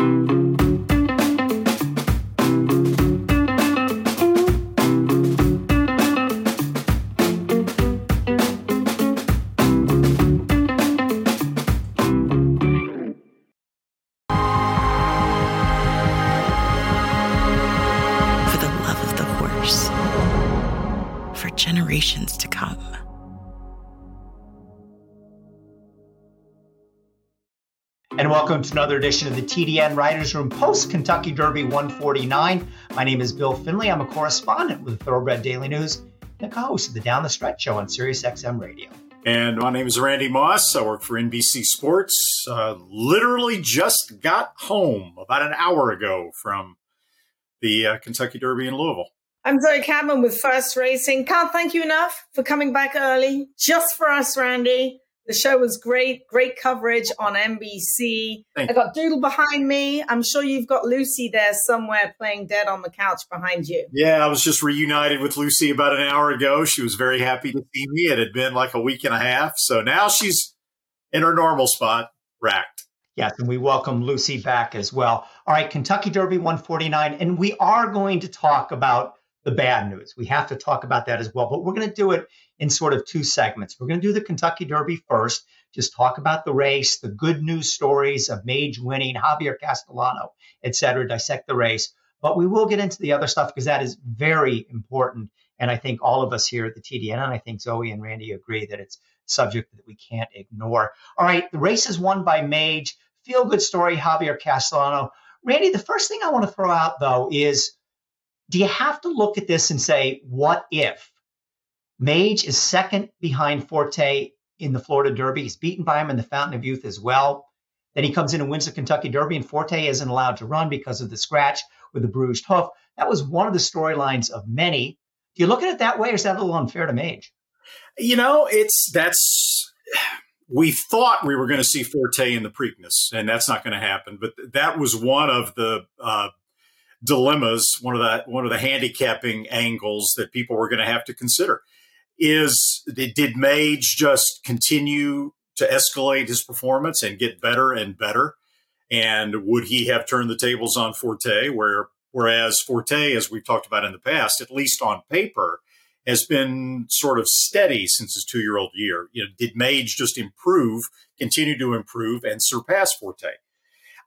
generations welcome to another edition of the TDN Writers Room post Kentucky Derby 149. My name is Bill Finley. I'm a correspondent with Thoroughbred Daily News and a co-host of the Down the Stretch Show on Sirius XM Radio. And my name is Randy Moss. I work for NBC Sports. Uh, literally just got home about an hour ago from the uh, Kentucky Derby in Louisville. I'm Zoe Cadman with First Racing. Can't thank you enough for coming back early just for us, Randy. The show was great, great coverage on NBC. I got Doodle behind me. I'm sure you've got Lucy there somewhere playing dead on the couch behind you. Yeah, I was just reunited with Lucy about an hour ago. She was very happy to see me. It had been like a week and a half. So now she's in her normal spot, racked. Yes, and we welcome Lucy back as well. All right, Kentucky Derby 149. And we are going to talk about the bad news. We have to talk about that as well, but we're going to do it in sort of two segments. We're going to do the Kentucky Derby first, just talk about the race, the good news stories of Mage winning, Javier Castellano, et cetera, dissect the race. But we will get into the other stuff because that is very important. And I think all of us here at the TDN, and I think Zoe and Randy agree that it's subject that we can't ignore. All right, the race is won by Mage. Feel good story, Javier Castellano. Randy, the first thing I want to throw out though is do you have to look at this and say, what if? Mage is second behind Forte in the Florida Derby. He's beaten by him in the Fountain of Youth as well. Then he comes in and wins the Kentucky Derby, and Forte isn't allowed to run because of the scratch with the bruised hoof. That was one of the storylines of many. Do you look at it that way, or is that a little unfair to Mage? You know, it's that's we thought we were going to see Forte in the Preakness, and that's not going to happen. But that was one of the uh, dilemmas, one of the one of the handicapping angles that people were going to have to consider is did Mage just continue to escalate his performance and get better and better? And would he have turned the tables on Forte, where whereas Forte, as we've talked about in the past, at least on paper, has been sort of steady since his two-year-old year. You know, did Mage just improve, continue to improve, and surpass Forte?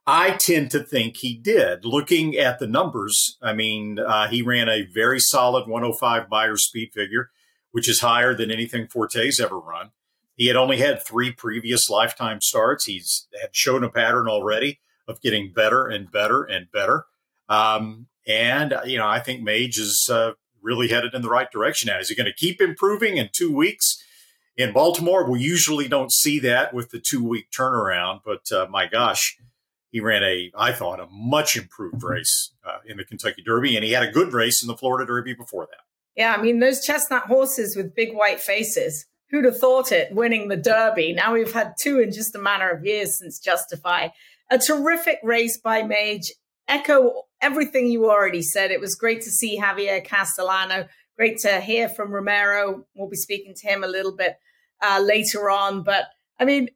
I tend to think he did. Looking at the numbers, I mean, uh, he ran a very solid 105 Beyer speed figure, which is higher than anything Forte's ever run. He had only had three previous lifetime starts. He's had shown a pattern already of getting better and better and better. Um, and, you know, I think Mage is uh, really headed in the right direction now. Is he going to keep improving in two weeks? In Baltimore, we usually don't see that with the two week turnaround, but uh, my gosh, he ran a, I thought, a much improved race uh, in the Kentucky Derby, and he had a good race in the Florida Derby before that. Yeah, I mean, those chestnut horses with big white faces. Who'd have thought it winning the Derby? Now we've had two in just a matter of years since Justify. A terrific race by Mage. Echo everything you already said. It was great to see Javier Castellano. Great to hear from Ramiro. We'll be speaking to him a little bit uh, later on. But I mean,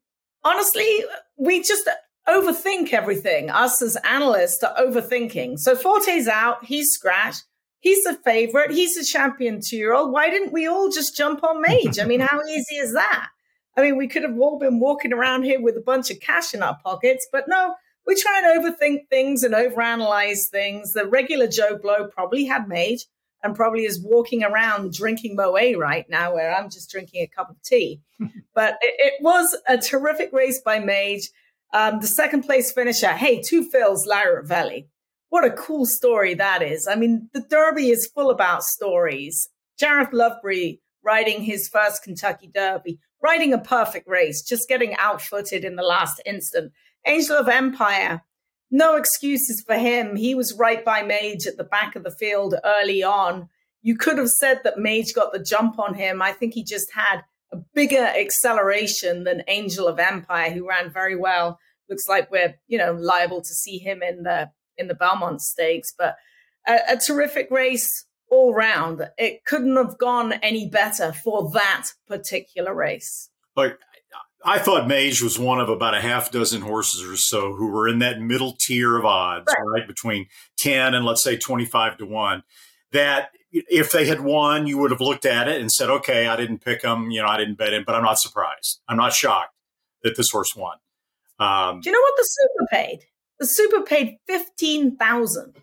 honestly, we just overthink everything. Us as analysts are overthinking. So Forte's out, he's scratched. He's the favorite. He's a champion two year old. Why didn't we all just jump on Mage? I mean, how easy is that? I mean, we could have all been walking around here with a bunch of cash in our pockets, but no, we try and overthink things and overanalyze things. The regular Joe Blow probably had Mage and probably is walking around drinking Moe right now, where I'm just drinking a cup of tea. but it, it was a terrific race by Mage. Um, the second place finisher, hey, Two Phils, Larry Rivelli. What a cool story that is. I mean, the Derby is full about stories. Jareth Loveberry riding his first Kentucky Derby, riding a perfect race, just getting outfooted in the last instant. Angel of Empire, no excuses for him. He was right by Mage at the back of the field early on. You could have said that Mage got the jump on him. I think he just had a bigger acceleration than Angel of Empire, who ran very well. Looks like we're, you know, liable to see him in the in the Belmont Stakes, but a, a terrific race all round. It couldn't have gone any better for that particular race. But I thought Mage was one of about a half dozen horses or so who were in that middle tier of odds, right, right between 10 and let's say 25 to 1. That if they had won, you would have looked at it and said, okay, I didn't pick them, you know, I didn't bet him, but I'm not surprised. I'm not shocked that this horse won. Um, Do you know what the super paid? The super paid 15,000.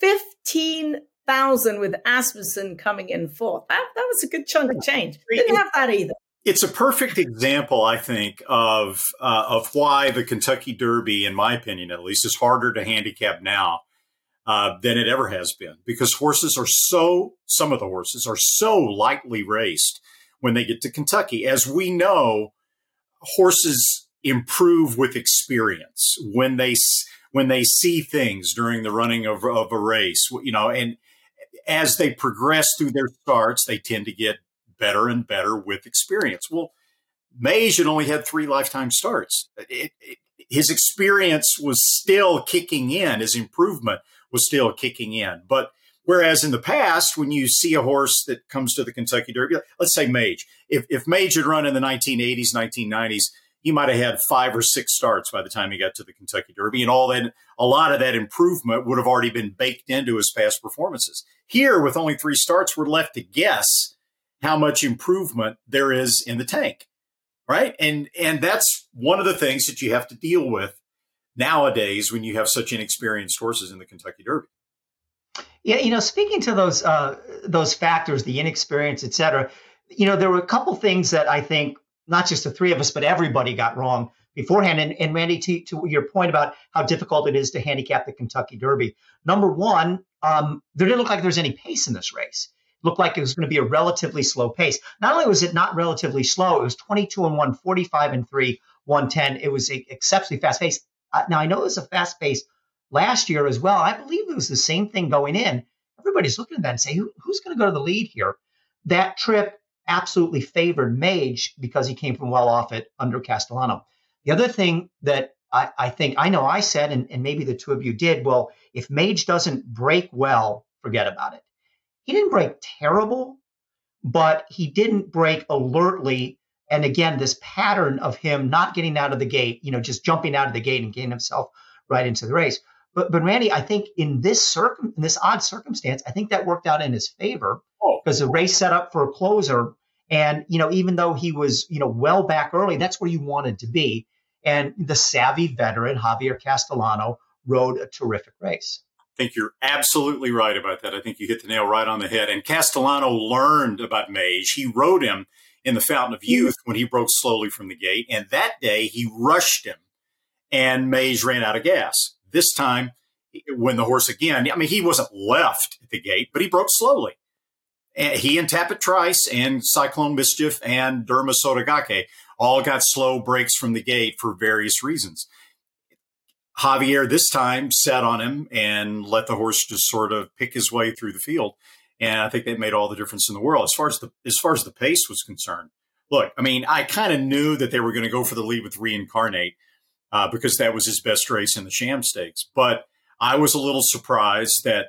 15,000 with Asmussen coming in fourth. That, that was a good chunk of change. Didn't have that either. It's a perfect example, I think, of uh, of why the Kentucky Derby, in my opinion, at least, is harder to handicap now uh, than it ever has been because horses are so some of the horses are so lightly raced when they get to Kentucky. As we know, horses improve with experience when they when they see things during the running of, of a race, you know, and as they progress through their starts, they tend to get better and better with experience. Well, Mage had only had three lifetime starts. It, it, his experience was still kicking in. His improvement was still kicking in. But whereas in the past, when you see a horse that comes to the Kentucky Derby, let's say Mage, if, if Mage had run in the 1980s, 1990s, he might have had five or six starts by the time he got to the Kentucky Derby, and all that a lot of that improvement would have already been baked into his past performances. Here, with only three starts, we're left to guess how much improvement there is in the tank, right? And and that's one of the things that you have to deal with nowadays when you have such inexperienced horses in the Kentucky Derby. Yeah, you know, speaking to those uh, those factors, the inexperience, et cetera, you know, there were a couple things that I think not just the three of us, but everybody got wrong beforehand. And, and Randy, to, to, your point about how difficult it is to handicap the Kentucky Derby, number one, um, there didn't look like there was any pace in this race. It looked like it was going to be a relatively slow pace. Not only was it not relatively slow, it was 22 and 1, 45 and 3, 110. It was exceptionally fast pace. Uh, now, I know it was a fast pace last year as well. I believe it was the same thing going in. Everybody's looking at that and say, Who, who's going to go to the lead here? That trip absolutely favored Mage because he came from well off it under Castellano. The other thing that I, I think I know I said, and, and maybe the two of you did, well, if Mage doesn't break well, forget about it. He didn't break terrible, but he didn't break alertly and again, this pattern of him not getting out of the gate, you know, just jumping out of the gate and getting himself right into the race. But but Randy, I think in this circum in this odd circumstance, I think that worked out in his favor oh. because oh. the race set up for a closer. And you know, even though he was you know well back early, that's where you wanted to be. And the savvy veteran Javier Castellano rode a terrific race. I think you're absolutely right about that. I think you hit the nail right on the head. And Castellano learned about Mage. He rode him in the Fountain of Youth when he broke slowly from the gate. And that day he rushed him and Mage ran out of gas. This time, when the horse again, I mean, he wasn't left at the gate, but he broke slowly. And he and Tapit Trice and Cyclone Mischief and Derma Sotogake all got slow breaks from the gate for various reasons. Javier this time sat on him and let the horse just sort of pick his way through the field and I think that made all the difference in the world as far as the as far as the pace was concerned. Look, I mean, I kind of knew that they were going to go for the lead with reincarnate uh, because that was his best race in the Sham Stakes, but I was a little surprised that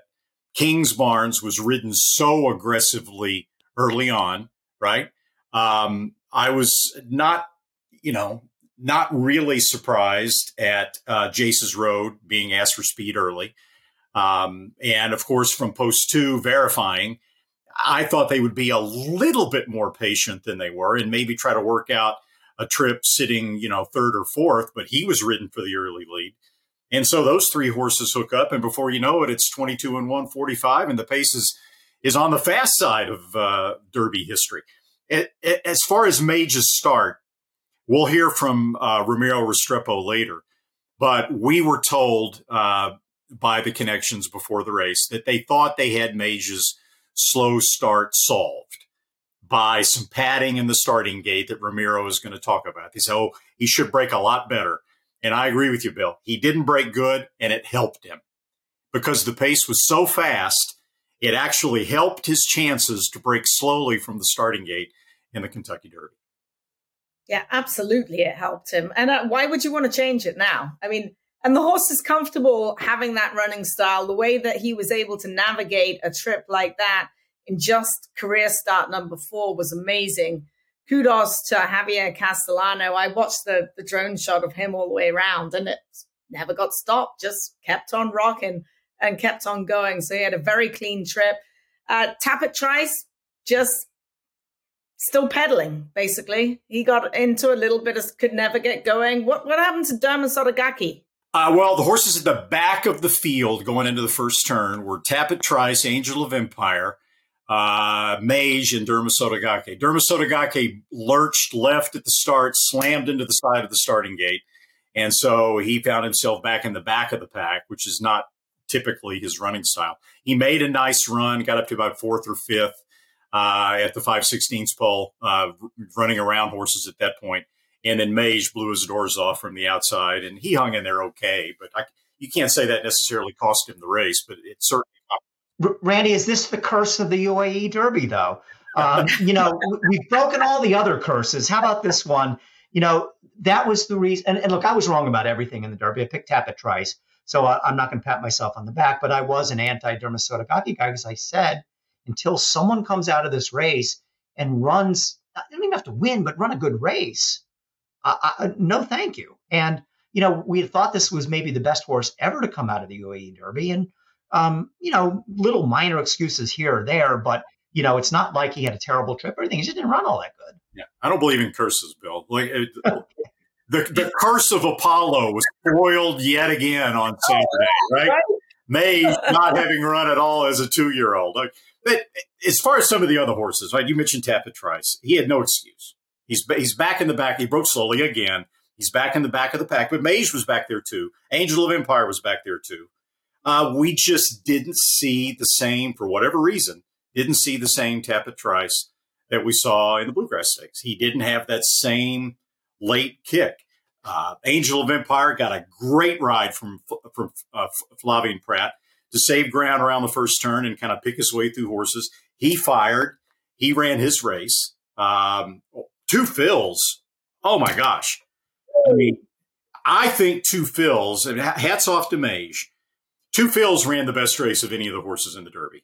Kingsbarns was ridden so aggressively early on. Right, um, I was not, you know, not really surprised at uh, Jace's Road being asked for speed early. Um, and of course, from post two verifying, I thought they would be a little bit more patient than they were and maybe try to work out a trip sitting, you know, third or fourth, but he was ridden for the early lead. And so those three horses hook up, and before you know it, it's 22 and 145, and the pace is, is on the fast side of uh, Derby history. It, it, as far as Mage's start, we'll hear from uh, Ramiro Restrepo later, but we were told uh, by the connections before the race that they thought they had Mage's slow start solved by some padding in the starting gate that Ramiro is going to talk about. They said, oh, he should break a lot better. And I agree with you, Bill. He didn't break good, and it helped him because the pace was so fast. It actually helped his chances to break slowly from the starting gate in the Kentucky Derby. Yeah, absolutely. It helped him. And uh, why would you want to change it now? I mean, and the horse is comfortable having that running style. The way that he was able to navigate a trip like that in just career start number four was amazing. Kudos to Javier Castellano. I watched the, the drone shot of him all the way around and it never got stopped, just kept on rocking and kept on going. So he had a very clean trip. Uh, Tapit Trice just still pedaling, basically. He got into a little bit of could never get going. What what happened to Derma Sotogake? Uh, well, the horses at the back of the field going into the first turn were Tapit Trice, Angel of Empire, uh, Mage, and Derma Sotogake. Derma Sotogake lurched left at the start, slammed into the side of the starting gate. And so he found himself back in the back of the pack, which is not typically his running style. He made a nice run, got up to about fourth or fifth uh, at the 516th pole, uh, running around horses at that point. And then Mage blew his doors off from the outside, and he hung in there okay. But I, you can't say that necessarily cost him the race, but it certainly. Randy, is this the curse of the UAE Derby, though? Um, you know, we've broken all the other curses. How about this one? You know, that was the reason. And, and look, I was wrong about everything in the Derby. I picked Tapit Trice, so I, am not going to pat myself on the back. But I was an anti-Derma Sotogake guy because I said until someone comes out of this race and runs, I don't even have to win, but run a good race. I, no, thank you. And you know, we had thought this was maybe the best horse ever to come out of the UAE Derby, and um, you know, little minor excuses here or there, but you know, it's not like he had a terrible trip or anything. He just didn't run all that good. Yeah, I don't believe in curses, Bill. Like it, the the curse of Apollo was foiled yet again on Saturday, right? right? May not having run at all as a two year old. But as far as some of the other horses, right? You mentioned Tapit Trice. He had no excuse. He's he's back in the back. He broke slowly again. He's back in the back of the pack. But Mage was back there too. Angel of Empire was back there too. Uh, we just didn't see the same, for whatever reason, didn't see the same Tapit Trice that we saw in the Bluegrass Stakes. He didn't have that same late kick. Uh, Angel of Empire got a great ride from from uh, Flavien Prat to save ground around the first turn and kind of pick his way through horses. He fired. He ran his race. Um, Two Phils. Oh my gosh. I mean, I think Two Phils, and hats off to Mage. Two Phils ran the best race of any of the horses in the Derby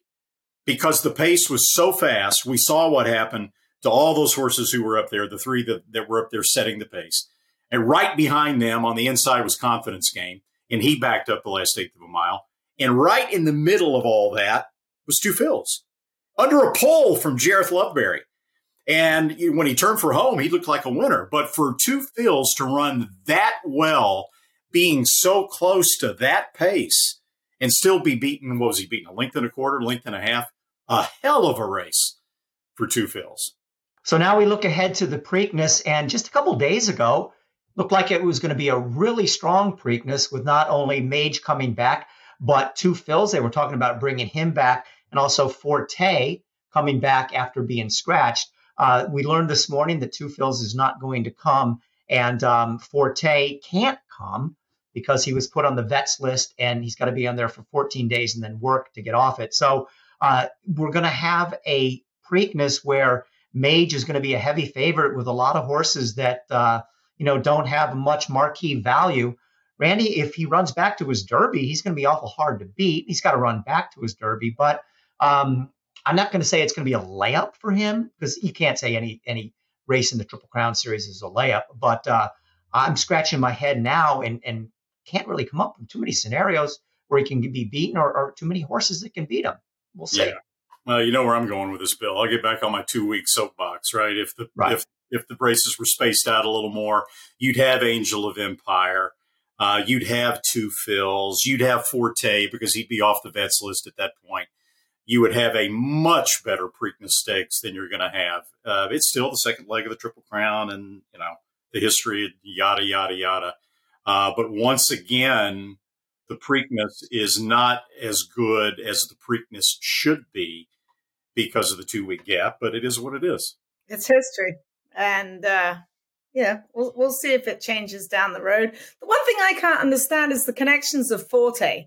because the pace was so fast. We saw what happened to all those horses who were up there, the three that, that were up there setting the pace. And right behind them on the inside was Confidence Game, and he backed up the last eighth of a mile. And right in the middle of all that was Two Phils under a pole from Jareth Loveberry. And when he turned for home, he looked like a winner. But for Two Phils to run that well, being so close to that pace and still be beaten, what was he beaten? A length and a quarter, length and a half? A hell of a race for Two Phils. So now we look ahead to the Preakness, and just a couple days ago, looked like it was going to be a really strong Preakness with not only Mage coming back, but Two Phils. They were talking about bringing him back, and also Forte coming back after being scratched. Uh, we learned this morning that Two Phils is not going to come, and um, Forte can't come because he was put on the vets list and he's got to be on there for 14 days and then work to get off it. So uh, we're going to have a Preakness where Mage is going to be a heavy favorite with a lot of horses that uh, you know don't have much marquee value. Randy, if he runs back to his Derby, he's going to be awful hard to beat. He's got to run back to his Derby, but um, I'm not going to say it's going to be a layup for him because you can't say any any race in the Triple Crown Series is a layup. But uh, I'm scratching my head now and and can't really come up with too many scenarios where he can be beaten or, or too many horses that can beat him. We'll see. Yeah. Well, you know where I'm going with this, Bill. I'll get back on my two week soapbox, right? If the right. if if the races were spaced out a little more, you'd have Angel of Empire. Uh, you'd have Two Phils. You'd have Forte because he'd be off the vets list at that point you would have a much better Preakness Stakes than you're going to have. Uh, it's still the second leg of the Triple Crown, and you know the history, yada yada yada. Uh, but once again, the Preakness is not as good as the Preakness should be because of the two week gap. But it is what it is. It's history, and uh, yeah, we'll we'll see if it changes down the road. The one thing I can't understand is the connections of Forte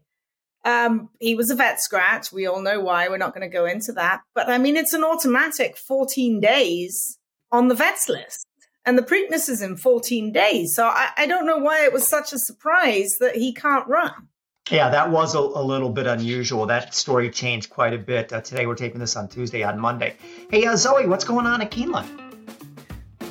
um, he was a vet scratch. We all know why. We're not going to go into that. But I mean, it's an automatic 14 days on the vets list. And the Preakness is in 14 days. So I, I don't know why it was such a surprise that he can't run. Yeah, that was a, a, little bit unusual. That story changed quite a bit. Uh, today we're taping this on Tuesday, on Monday. Hey, uh, Zoe, what's going on at Keeneland?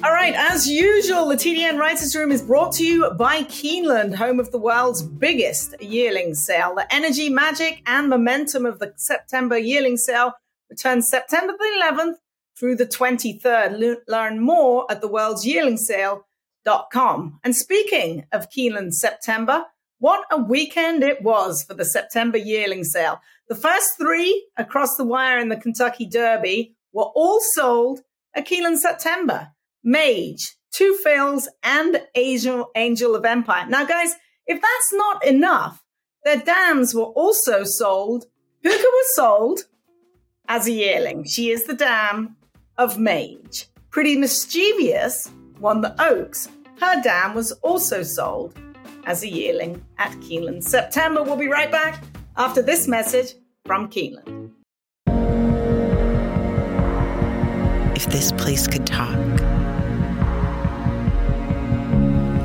All right, as usual, the TDN Writers Room is brought to you by Keeneland, home of the world's biggest yearling sale. The energy, magic, and momentum of the September yearling sale returns September the 11th through the 23rd. Learn more at the world's yearling sale.com. And speaking of Keeneland September, what a weekend it was for the September yearling sale. The first three across the wire in the Kentucky Derby were all sold at Keeneland September. Mage, Two Phils, and Angel, Angel of Empire. Now, guys, if that's not enough, their dams were also sold. Puca was sold as a yearling. She is the dam of Mage. Pretty Mischievous won the Oaks. Her dam was also sold as a yearling at Keeneland. September. We'll be right back after this message from Keeneland. If this place could talk,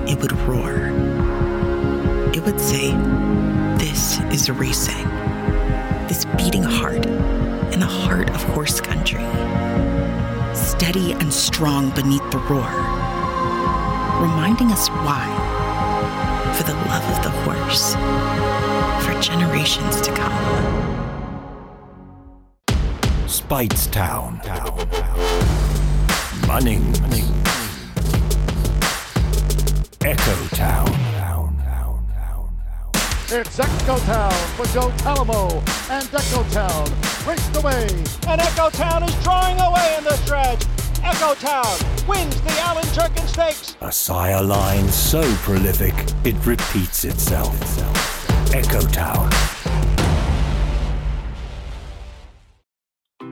it would roar. It would say, This is racing. This beating heart in the heart of horse country. Steady and strong beneath the roar, reminding us why. For the love of the horse, for generations to come. Speightstown. Munning. Echo Town. It's Echo Town for Joe Talamo and Echo Town raced away. And Echo Town is drawing away in the stretch. Echo Town wins the Allen Jerkens Stakes. A sire line so prolific it repeats itself. Echo Town.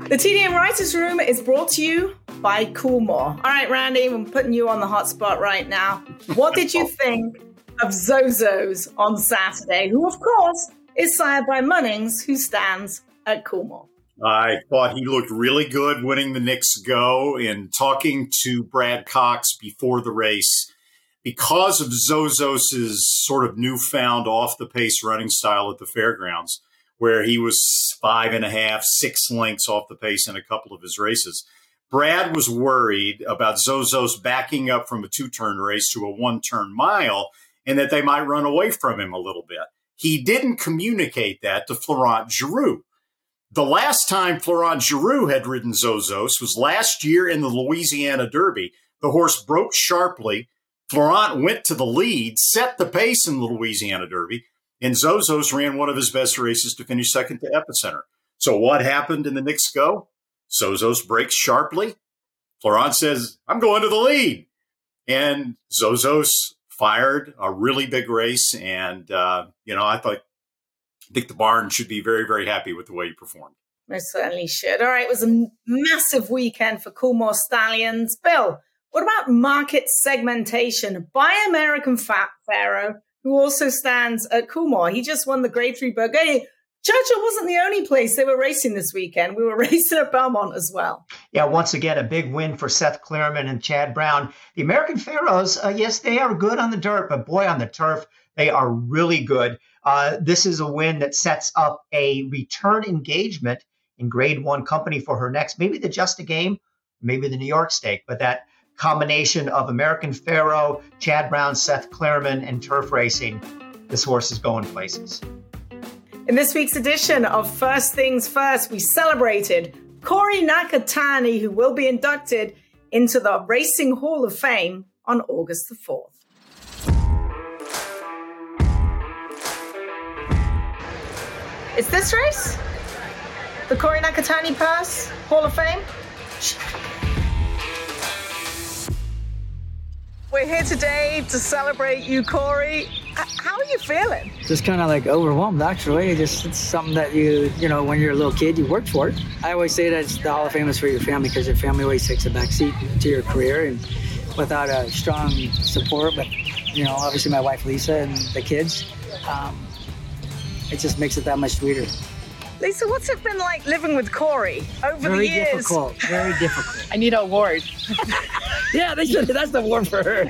The TDN Writers Room is brought to you by Coolmore. All right, Randy, I'm putting you on the hot spot right now. What did you think of Zozos on Saturday, who, of course, is sired by Munnings, who stands at Coolmore? I thought he looked really good winning the Knicks Go and talking to Brad Cox before the race. Because of Zozos's sort of newfound off the pace running style at the fairgrounds, where he was five and a half, six lengths off the pace in a couple of his races. Brad was worried about Zozos backing up from a two turn race to a one turn mile and that they might run away from him a little bit. He didn't communicate that to Florent Geroux. The last time Florent Geroux had ridden Zozos was last year in the Louisiana Derby. The horse broke sharply. Florent went to the lead, set the pace in the Louisiana Derby, and Zozos ran one of his best races to finish second to Epicenter. So what happened in the Knicks Go? Zozos breaks sharply. Florent says, I'm going to the lead. And Zozos fired a really big race. And, uh, you know, I thought, I think the barn should be very, very happy with the way he performed. Most certainly should. All right, it was a massive weekend for Coolmore Stallions. Bill, what about market segmentation? Buy American Fat Pharaoh, who also stands at Coolmore. He just won the Grade 3 Burgundy. Churchill wasn't the only place they were racing this weekend. We were racing at Belmont as well. Yeah, once again, a big win for Seth Klarman and Chad Brown. The American Pharoahs, uh, yes, they are good on the dirt, but boy, on the turf, they are really good. Uh, this is a win that sets up a return engagement in Grade One company for her next, maybe the Just a Game, maybe the New York Stake, but that combination of American Pharoah, Chad Brown, Seth Klarman, and turf racing, this horse is going places. In this week's edition of First Things First, we celebrated Corey Nakatani, who will be inducted into the Racing Hall of Fame on August the 4th. Is this race? The Corey Nakatani Pass Hall of Fame? We're here today to celebrate you, Corey. How are you feeling? Just kind of like overwhelmed, actually. Just it's something that you, you know, when you're a little kid, you work for it. I always say that the Hall of Fame is for your family because your family always takes a backseat to your career, and without a strong support, but you know, obviously my wife Lisa and the kids, um, it just makes it that much sweeter. Lisa, what's it been like living with Corey over Very the years? Very difficult. Very difficult. I need an award. yeah, they should, that's the award for her.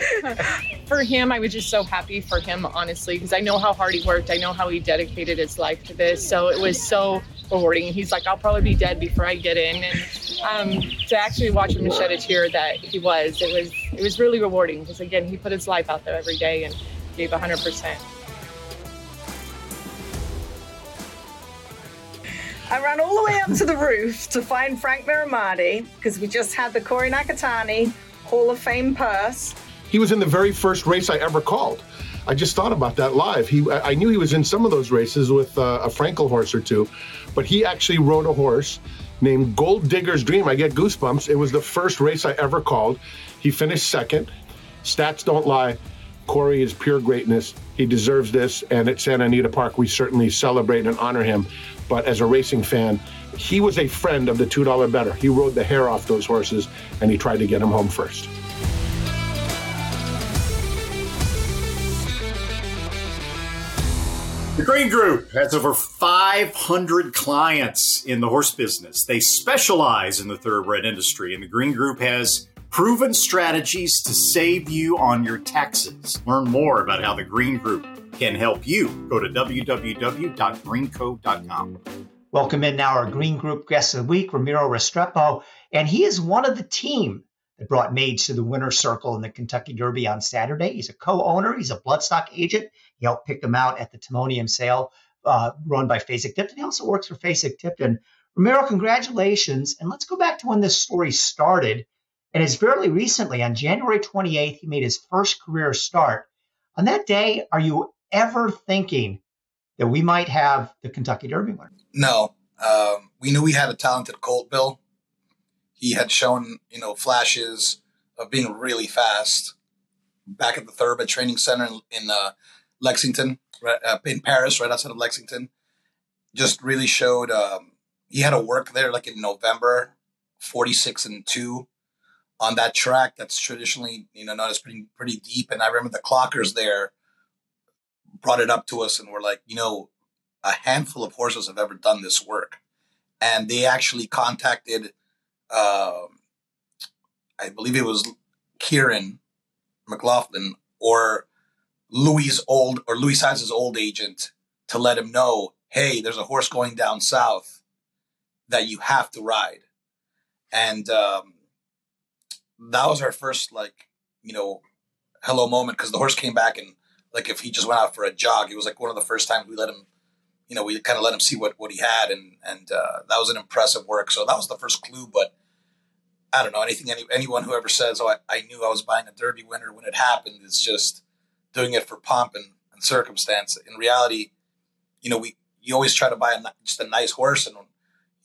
for him, I was just so happy for him, honestly, because I know how hard he worked. I know how he dedicated his life to this. So it was so rewarding. He's like, I'll probably be dead before I get in. And um, to actually watch him shed a tear that he was, it was it was really rewarding because again, he put his life out there every day and gave 100%. I ran all the way up to the roof to find Frank Mirahmadi because we just had the Corey Nakatani Hall of Fame purse. He was in the very first race I ever called. I just thought about that live. He, I knew he was in some of those races with uh, a Frankel horse or two, but he actually rode a horse named Gold Digger's Dream. I get goosebumps. It was the first race I ever called. He finished second. Stats don't lie. Corey is pure greatness. He deserves this. And at Santa Anita Park, we certainly celebrate and honor him. But as a racing fan, he was a friend of the $2 better. He rode the hair off those horses and he tried to get him home first. The Green Group has over 500 clients in the horse business. They specialize in the thoroughbred industry, and the Green Group has proven strategies to save you on your taxes. Learn more about how the Green Group can help you. Go to www.greenco.com. Welcome in now our Green Group guest of the week, Ramiro Restrepo, and he is one of the team that brought Mage to the winner's circle in the Kentucky Derby on Saturday. He's a co-owner. He's a bloodstock agent. He helped pick them out at the Timonium sale uh, run by Fasig-Tipton. He also works for Fasig-Tipton. Ramiro, congratulations. And let's go back to when this story started and it's fairly recently, on January 28th, he made his first career start. On that day, are you ever thinking that we might have the Kentucky Derby winner? No. Um, we knew we had a talented colt, Bill. He had shown, you know, flashes of being really fast back at the Thoroughbred Training Center in, in uh, Lexington, right, uh, in Paris, right outside of Lexington. Just really showed um, he had a work there like in November, 46 and 2 on that track that's traditionally you know known as pretty pretty deep. And I remember the clockers there brought it up to us and were like, you know, a handful of horses have ever done this work, and they actually contacted, uh, I believe it was Kiaran McLaughlin or Louis' old or Louis Saez's old agent to let him know, hey, there's a horse going down south that you have to ride. And um, that was our first like you know hello moment because the horse came back and like if he just went out for a jog, it was like one of the first times we let him, you know, we kind of let him see what what he had, and and uh, that was an impressive work. So that was the first clue. But I don't know anything. Any, anyone who ever says, "Oh, I, I knew I was buying a Derby winner when it happened," is just doing it for pomp and, and circumstance. In reality, you know, we you always try to buy a, just a nice horse, and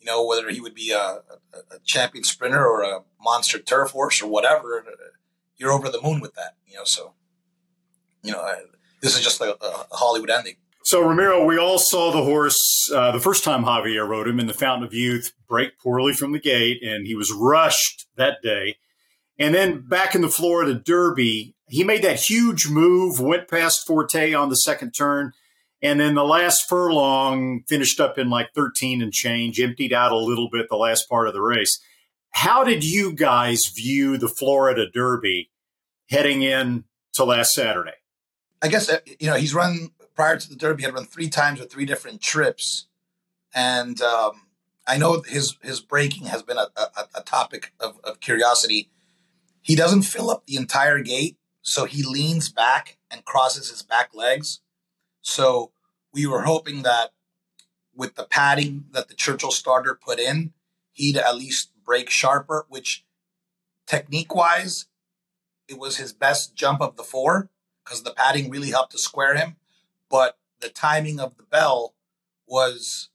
you know, whether he would be a, a, a, champion sprinter or a monster turf horse or whatever, you're over the moon with that, you know. So, you know, I, this is just a, a, Hollywood ending. So, Ramiro, we all saw the horse uh, the first time Javier rode him in the Fountain of Youth break poorly from the gate, and he was rushed that day. And then back in the Florida Derby, he made that huge move, went past Forte on the second turn and then the last furlong finished up in like 13 and change, emptied out a little bit the last part of the race. How did you guys view the Florida Derby heading in to last Saturday? I guess, uh, you know, he's run prior to the Derby, He had run three times with three different trips. And um, I know his, his breaking has been a, a, a topic of, of curiosity. He doesn't fill up the entire gate, so he leans back and crosses his back legs so we were hoping that with the padding that the Churchill starter put in, he'd at least break sharper, which technique wise, it was his best jump of the four because the padding really helped to square him. But the timing of the bell was,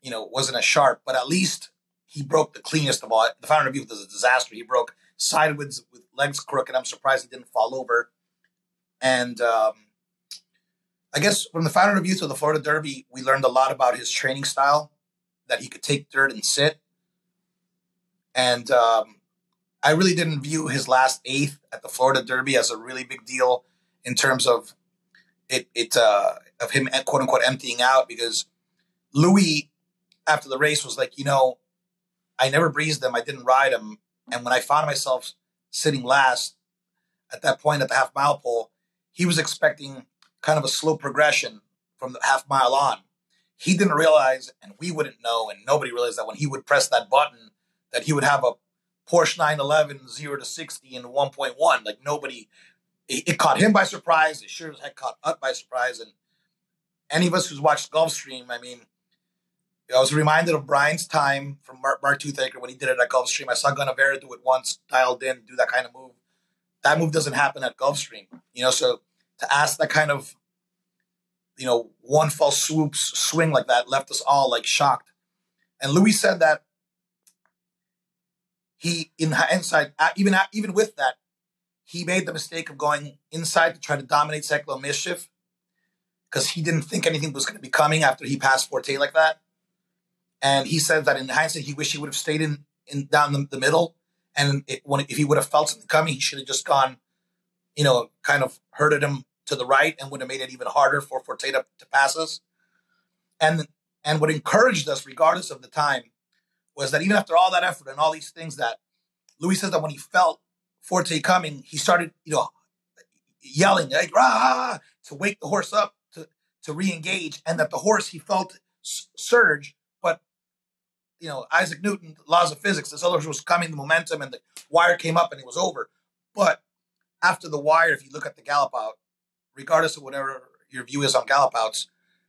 you know, wasn't as sharp, but at least he broke the cleanest of all. The final review was a disaster. He broke sideways with legs crooked. I'm surprised he didn't fall over. And, um, I guess from the final reviews of the Florida Derby, we learned a lot about his training style, that he could take dirt and sit. And um, I really didn't view his last eighth at the Florida Derby as a really big deal in terms of it, it uh, of him quote unquote emptying out because Louis after the race was like, you know, I never breezed them, I didn't ride them, and when I found myself sitting last, at that point at the half mile pole, he was expecting kind of a slow progression from the half mile on. He didn't realize, and we wouldn't know, and nobody realized that when he would press that button, that he would have a Porsche 911 0 to 60 in 1.1. Like nobody, it, it caught him by surprise. It sure as heck caught us by surprise. And any of us who's watched Gulfstream, I mean, I was reminded of Brian's time from Mark, Mark Toothaker when he did it at Gulfstream. I saw Gunnevera do it once, dialed in, do that kind of move. That move doesn't happen at Gulfstream, you know. So to ask that kind of, you know, one false swoop swing like that left us all like shocked. And Louis said that he, in hindsight, even even with that, he made the mistake of going inside to try to dominate Cyclone Mischief because he didn't think anything was going to be coming after he passed Forte like that. And he said that in hindsight, he wished he would have stayed in, in down the, the middle. And it, when, if he would have felt something coming, he should have just gone, you know, kind of herded him to the right and would have made it even harder for Forte to, to pass us. And and what encouraged us, regardless of the time, was that even after all that effort and all these things that Louis says that when he felt Forte coming, he started, you know, yelling like rah to wake the horse up to to re-engage, and that the horse he felt surge but you know, Isaac Newton, laws of physics, this other was coming, the momentum, and the wire came up and it was over. But after the wire, if you look at the gallop out, regardless of whatever your view is on gallop outs,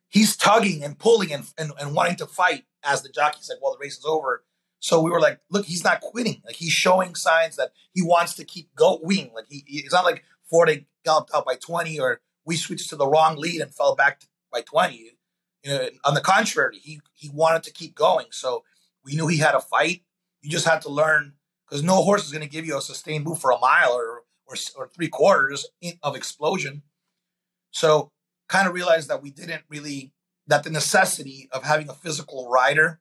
he's tugging and pulling and, and, and wanting to fight as the jockey said, well, the race is over. So we were like, look, he's not quitting. Like he's showing signs that he wants to keep going. Like he, it's not like Forte galloped out by 20 or we switched to the wrong lead and fell back by 20. You know, on the contrary, he he wanted to keep going. So we knew he had a fight. You just had to learn because no horse is going to give you a sustained move for a mile or or, or three quarters of explosion. So kind of realized that we didn't really that the necessity of having a physical rider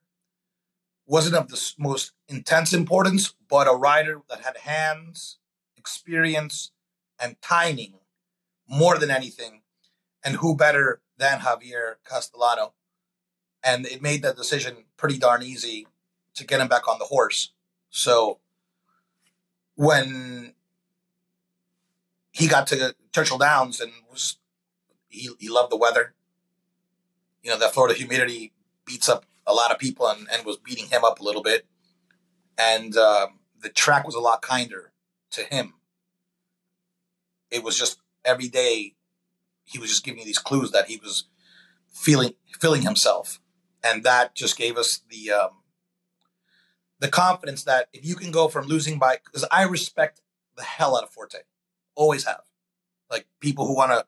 wasn't of the most intense importance, but a rider that had hands, experience, and timing more than anything. And who better than Javier Castellano? And it made that decision pretty darn easy to get him back on the horse. So when he got to Churchill Downs and was he, he loved the weather. You know, that Florida humidity beats up a lot of people and, and was beating him up a little bit. And uh, the track was a lot kinder to him. It was just every day he was just giving these clues that he was feeling feeling himself. And that just gave us the um, the confidence that if you can go from losing by because I respect the hell out of Forte, always have. Like people who want to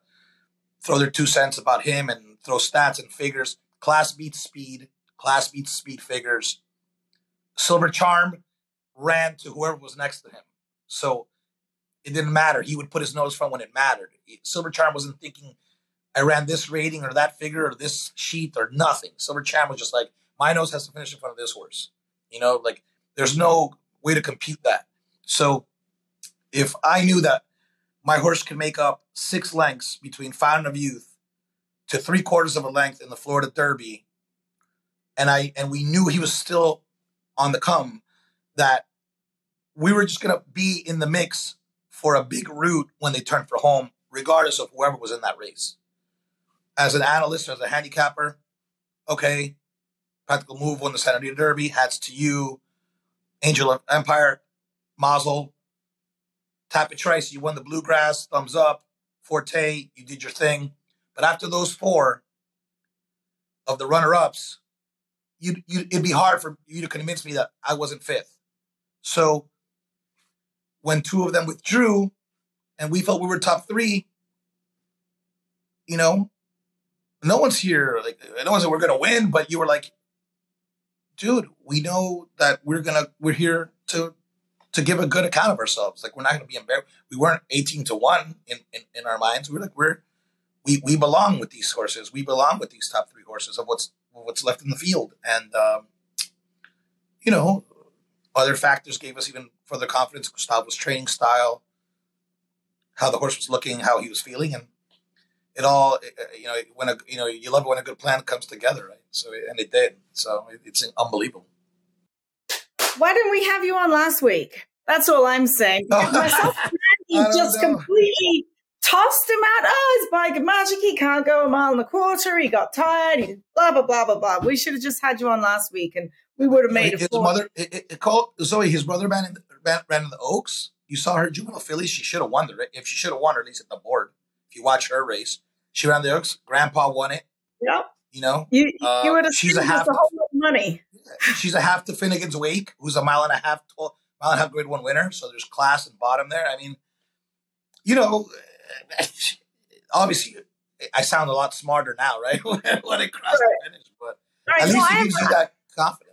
throw their two cents about him and throw stats and figures. Class beats speed. Class beats speed figures. Silver Charm ran to whoever was next to him, so it didn't matter. He would put his nose front when it mattered. Silver Charm wasn't thinking I ran this rating or that figure or this sheet or nothing. Silver Charm was just like my nose has to finish in front of this horse. You know, like there's no way to compute that. So if I knew that my horse could make up six lengths between Fountain of Youth to three quarters of a length in the Florida Derby, and I and we knew he was still on the come, that we were just gonna be in the mix for a big route when they turned for home, regardless of whoever was in that race. As an analyst, as a handicapper, okay, Practical Move won the Santa Anita Derby. Hats to you. Angel of Empire, Mazel. Tapit Trice, you won the Bluegrass. Thumbs up. Forte, you did your thing. But after those four of the runner-ups, you, you it'd be hard for you to convince me that I wasn't fifth. So when two of them withdrew, and we felt we were top three, you know, no one's here. Like no one's said we're gonna win, but you were like, dude, we know that we're gonna we're here to to give a good account of ourselves. Like we're not gonna be embarrassed. We weren't eighteen to one in, in, in our minds. We're like we're we we belong with these horses. We belong with these top three horses of what's what's left in the field. And um, you know, other factors gave us even further confidence. Gustavo's training style, how the horse was looking, how he was feeling, and it all you know when a you know you love it when a good plan comes together, right? So and it did. So it's unbelievable. Why didn't we have you on last week? That's all I'm saying. Myself he just know. completely tossed him out. Oh, his bike of magic. He can't go a mile and a quarter. He got tired. He blah blah blah blah blah. We should have just had you on last week, and we would have made it. his mother. It, it, it called Zoe. His brother ran in, the, ran, ran in the Oaks. You saw her juvenile fillies. She should have won the. If she should have won, or at least at the board. If you watch her race, she ran the Oaks. Grandpa won it. Yep. You know, you, uh, you would have she's a half a whole lot of money. She's a half to Finnegan's Wake, who's a mile and a half tall, mile and a half grade one winner. So there's class and bottom there. I mean, you know, obviously, I sound a lot smarter now, right? when, I cross right. the finish, but right, at least it gives you that confidence.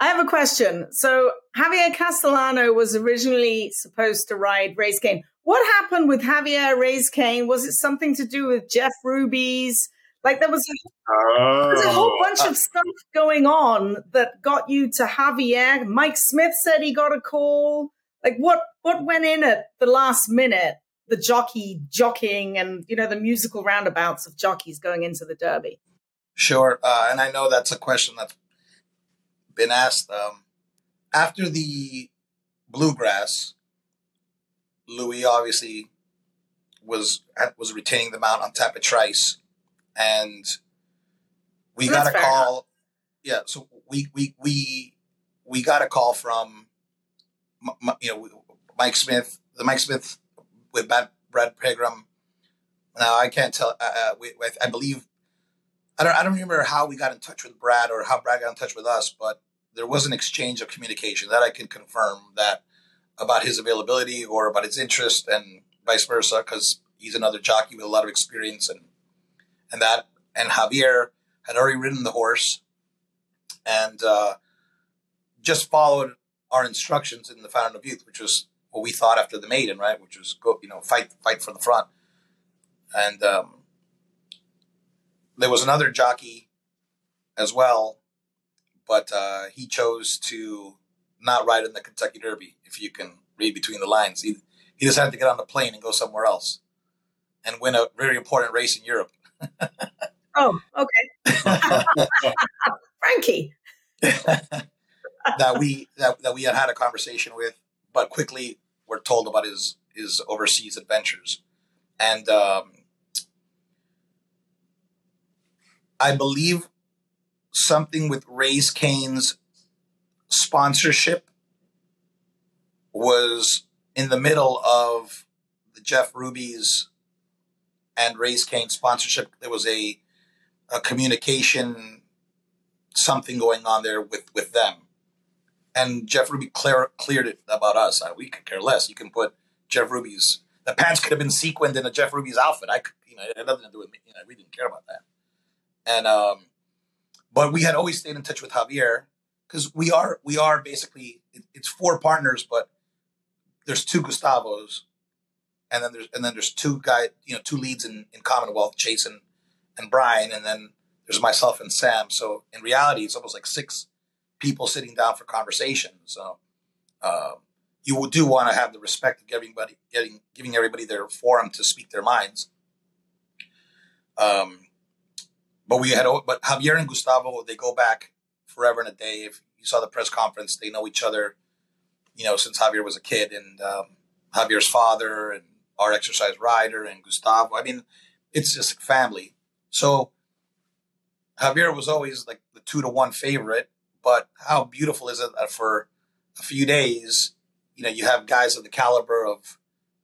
I have a question. So Javier Castellano was originally supposed to ride Race Cane. What happened with Javier Race Cane? Was it something to do with Jeff Ruby's? Like there was a, oh. there was a whole bunch of stuff going on that got you to Javier. Mike Smith said he got a call. Like what what went in at the last minute? The jockey jockeying and you know the musical roundabouts of jockeys going into the Derby. Sure, uh, and I know that's a question that's been asked. Um, after the bluegrass, Luis obviously was was retaining the mount on Tapit Trice and we got a call. Yeah, so we we we we got a call from you know Mike Smith, the Mike Smith with Brad Pegram. Now I can't tell. Uh, uh we, I believe I don't I don't remember how we got in touch with Brad or how Brad got in touch with us, but there was an exchange of communication that I can confirm that about his availability or about his interest and vice versa because he's another jockey with a lot of experience and and that and Javier had already ridden the horse and uh, just followed our instructions in the Fountain of Youth, which was what we thought after the maiden, right? Which was go, you know, fight, fight for the front. And um, there was another jockey as well, but uh, he chose to not ride in the Kentucky Derby. If you can read between the lines, he he decided to get on the plane and go somewhere else and win a very important race in Europe oh, okay. Frankie. that we that, that we had had a conversation with, but quickly were told about his his overseas adventures, and um, I believe something with Race Cane's sponsorship was in the middle of the Jeff Ruby's and Race Cane sponsorship. There was a, a communication something going on there with, with them. And Jeff Ruby clear, cleared it about us. Uh, we could care less. You can put Jeff Ruby's the pants could have been sequined in a Jeff Ruby's outfit. I could, you know, it had nothing to do with me. You know, we didn't care about that. And um, but we had always stayed in touch with Javier because we are we are basically it, it's four partners, but there's two Gustavos and then there's and then there's two guy you know two leads in, in Commonwealth, Chase and, and Brian, and then there's myself and Sam. So in reality, it's almost like six people sitting down for conversation. So uh, you do want to have the respect of giving everybody, getting giving everybody their forum to speak their minds. Um, but we had but Javier and Gustavo they go back forever and a day. If you saw the press conference, they know each other, you know, since Javier was a kid, and um, Javier's father and our exercise rider and Gustavo. I mean, it's just family. So Javier was always like the two to one favorite, but how beautiful is it that for a few days, you know, you have guys of the caliber of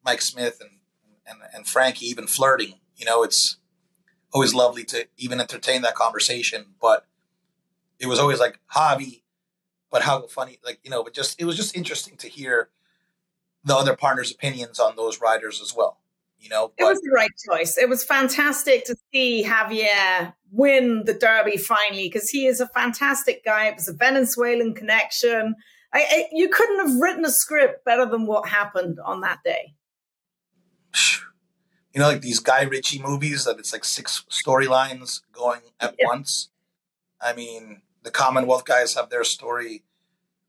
Mike Smith and, and, and Frankie even flirting. You know, it's always lovely to even entertain that conversation, but it was always like Javi, but how funny, like, you know, but just, it was just interesting to hear the other partners' opinions on those riders as well. You know, but- it was the right choice. It was fantastic to see Javier win the Derby finally because he is a fantastic guy. It was a Venezuelan connection. I, I, you couldn't have written a script better than what happened on that day. You know, like these Guy Ritchie movies that it's like six storylines going at yeah. once. I mean, the Commonwealth guys have their story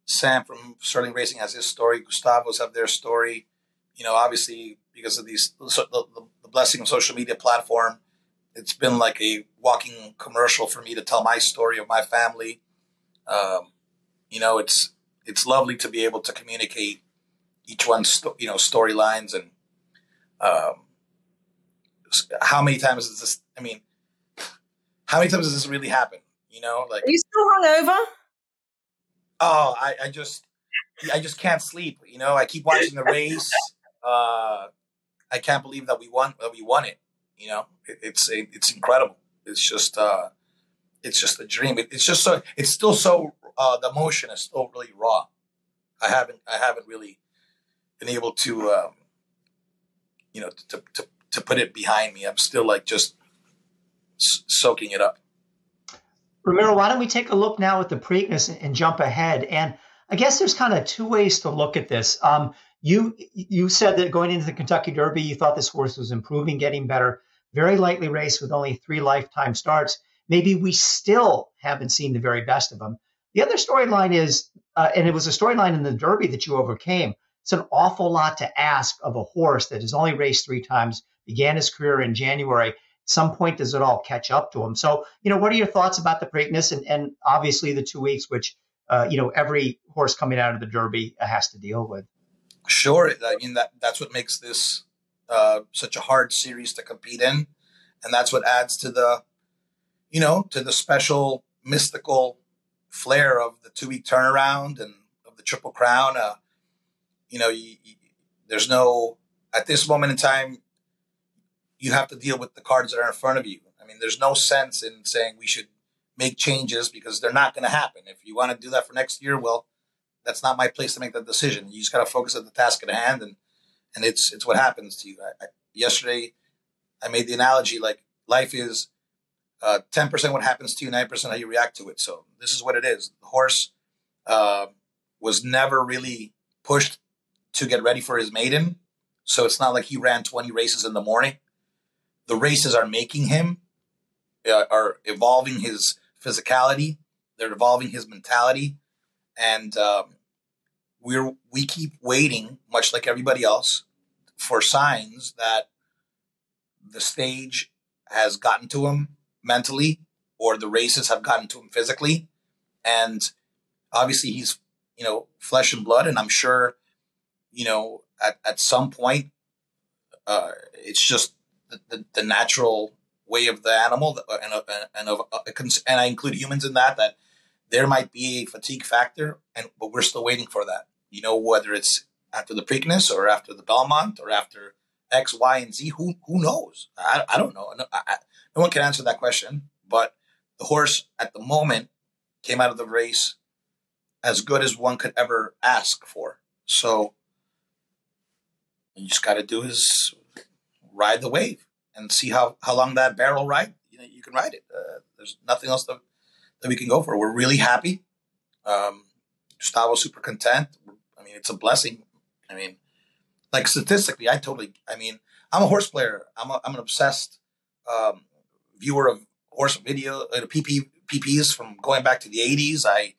Sam from Sterling Racing has his story. Gustavo's have their story. You know, obviously because of these the, the, the blessing of social media platform, it's been like a walking commercial for me to tell my story of my family. Um, you know, it's it's lovely to be able to communicate each one's you know storylines and um, how many times does this? I mean, how many times does this really happen? You know, like are you still hungover? Oh, I, I just I just can't sleep. You know, I keep watching the race. Uh, I can't believe that we won that we won it. You know, it, it's it's incredible. It's just uh, it's just a dream. It, it's just so it's still so uh, the emotion is still really raw. I haven't I haven't really been able to um, you know to, to to put it behind me. I'm still like just s- soaking it up. Ramiro, why don't we take a look now at the Preakness and, and jump ahead? And I guess there's kind of two ways to look at this. Um, you you said that going into the Kentucky Derby, you thought this horse was improving, getting better. Very lightly raced with only three lifetime starts. Maybe we still haven't seen the very best of him. The other storyline is, uh, and it was a storyline in the Derby that you overcame. It's an awful lot to ask of a horse that has only raced three times, began his career in January. Some point, does it all catch up to him? So, you know, what are your thoughts about the Preakness and, and obviously the two weeks, which, uh, you know, every horse coming out of the Derby has to deal with? Sure. I mean, that that's what makes this uh, such a hard series to compete in. And that's what adds to the, you know, to the special mystical flair of the two week turnaround and of the Triple Crown. Uh, you know, you, you, there's no, at this moment in time, you have to deal with the cards that are in front of you. I mean, there's no sense in saying we should make changes because they're not going to happen. If you want to do that for next year, well, that's not my place to make that decision. You just got to focus on the task at hand, and and it's it's what happens to you. I, I, yesterday, I made the analogy like life is uh, ten uh, percent what happens to you, nine percent how you react to it. So this is what it is. The horse uh, was never really pushed to get ready for his maiden, so it's not like he ran twenty races in the morning. The races are making him, uh, are evolving his physicality. They're evolving his mentality, and um, we're we keep waiting, much like everybody else, for signs that the stage has gotten to him mentally, or the races have gotten to him physically, and obviously he's you know flesh and blood, and I'm sure you know at at some point uh, it's just the, the, natural way of the animal and uh, and of uh, and I include humans in that that there might be a fatigue factor and but we're still waiting for that. You know whether it's after the Preakness or after the Belmont or after X Y and Z who who knows? I, I don't know. No, I, no one can answer that question but the horse at the moment came out of the race as good as one could ever ask for. So you just got to do is ride the wave and see how, how long that barrel ride, you know, you can ride it. Uh, there's nothing else that, that we can go for. We're really happy. Um, Gustavo's super content. I mean, it's a blessing. I mean, like statistically, I totally, I mean, I'm a horse player. I'm, a, I'm an obsessed um, viewer of horse video, uh, PP, PPs from going back to the 80s. I,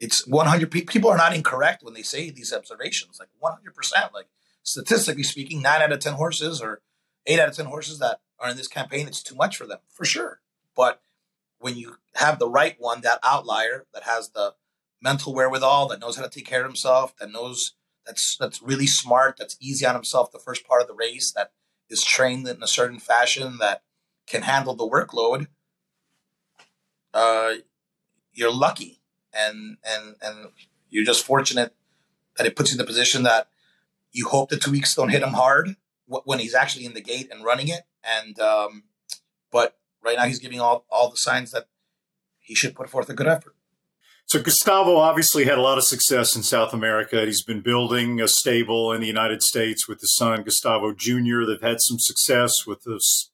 it's 100 people are not incorrect when they say these observations, like 100%. Like statistically speaking, nine out of 10 horses or eight out of 10 horses that are in this campaign, it's too much for them, for sure. But when you have the right one, that outlier that has the mental wherewithal, that knows how to take care of himself, that knows that's that's really smart, that's easy on himself the first part of the race, that is trained in a certain fashion, that can handle the workload, uh, you're lucky, and and and you're just fortunate that it puts you in the position that you hope the two weeks don't hit him hard, when he's actually in the gate and running it. And um, but right now he's giving all all the signs that he should put forth a good effort. So Gustavo obviously had a lot of success in South America. He's been building a stable in the United States with his son Gustavo Jr. They've had some success with this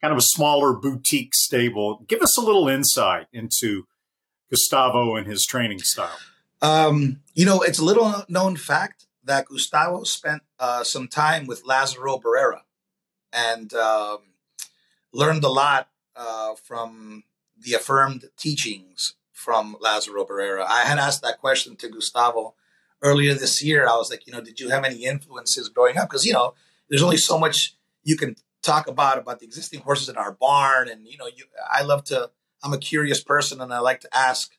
kind of a smaller boutique stable. Give us a little insight into Gustavo and his training style. Um, you know, it's a little known fact that Gustavo spent uh, some time with Lazaro Barrera and um, learned a lot uh, from the affirmed teachings from Lazaro Barrera. I had asked that question to Gustavo earlier this year. I was like, you know, did you have any influences growing up? Because, you know, there's only so much you can talk about about the existing horses in our barn. And, you know, you, I love to, I'm a curious person and I like to ask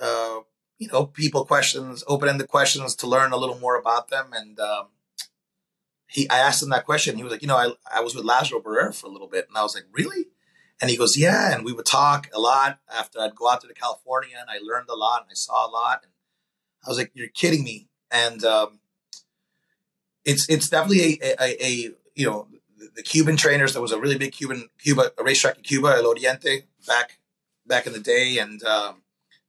uh, you know, people questions, open ended questions to learn a little more about them. And um, he, I asked him that question. He was like, you know, I, I was with Lazaro Barrera for a little bit, and I was like, really? And he goes, yeah. And we would talk a lot after I'd go out to the California, and I learned a lot, and I saw a lot. And I was like, you're kidding me. And um, it's it's definitely a, a, a you know the Cuban trainers. There was a really big Cuban Cuba a racetrack in Cuba, El Oriente, back back in the day, and um,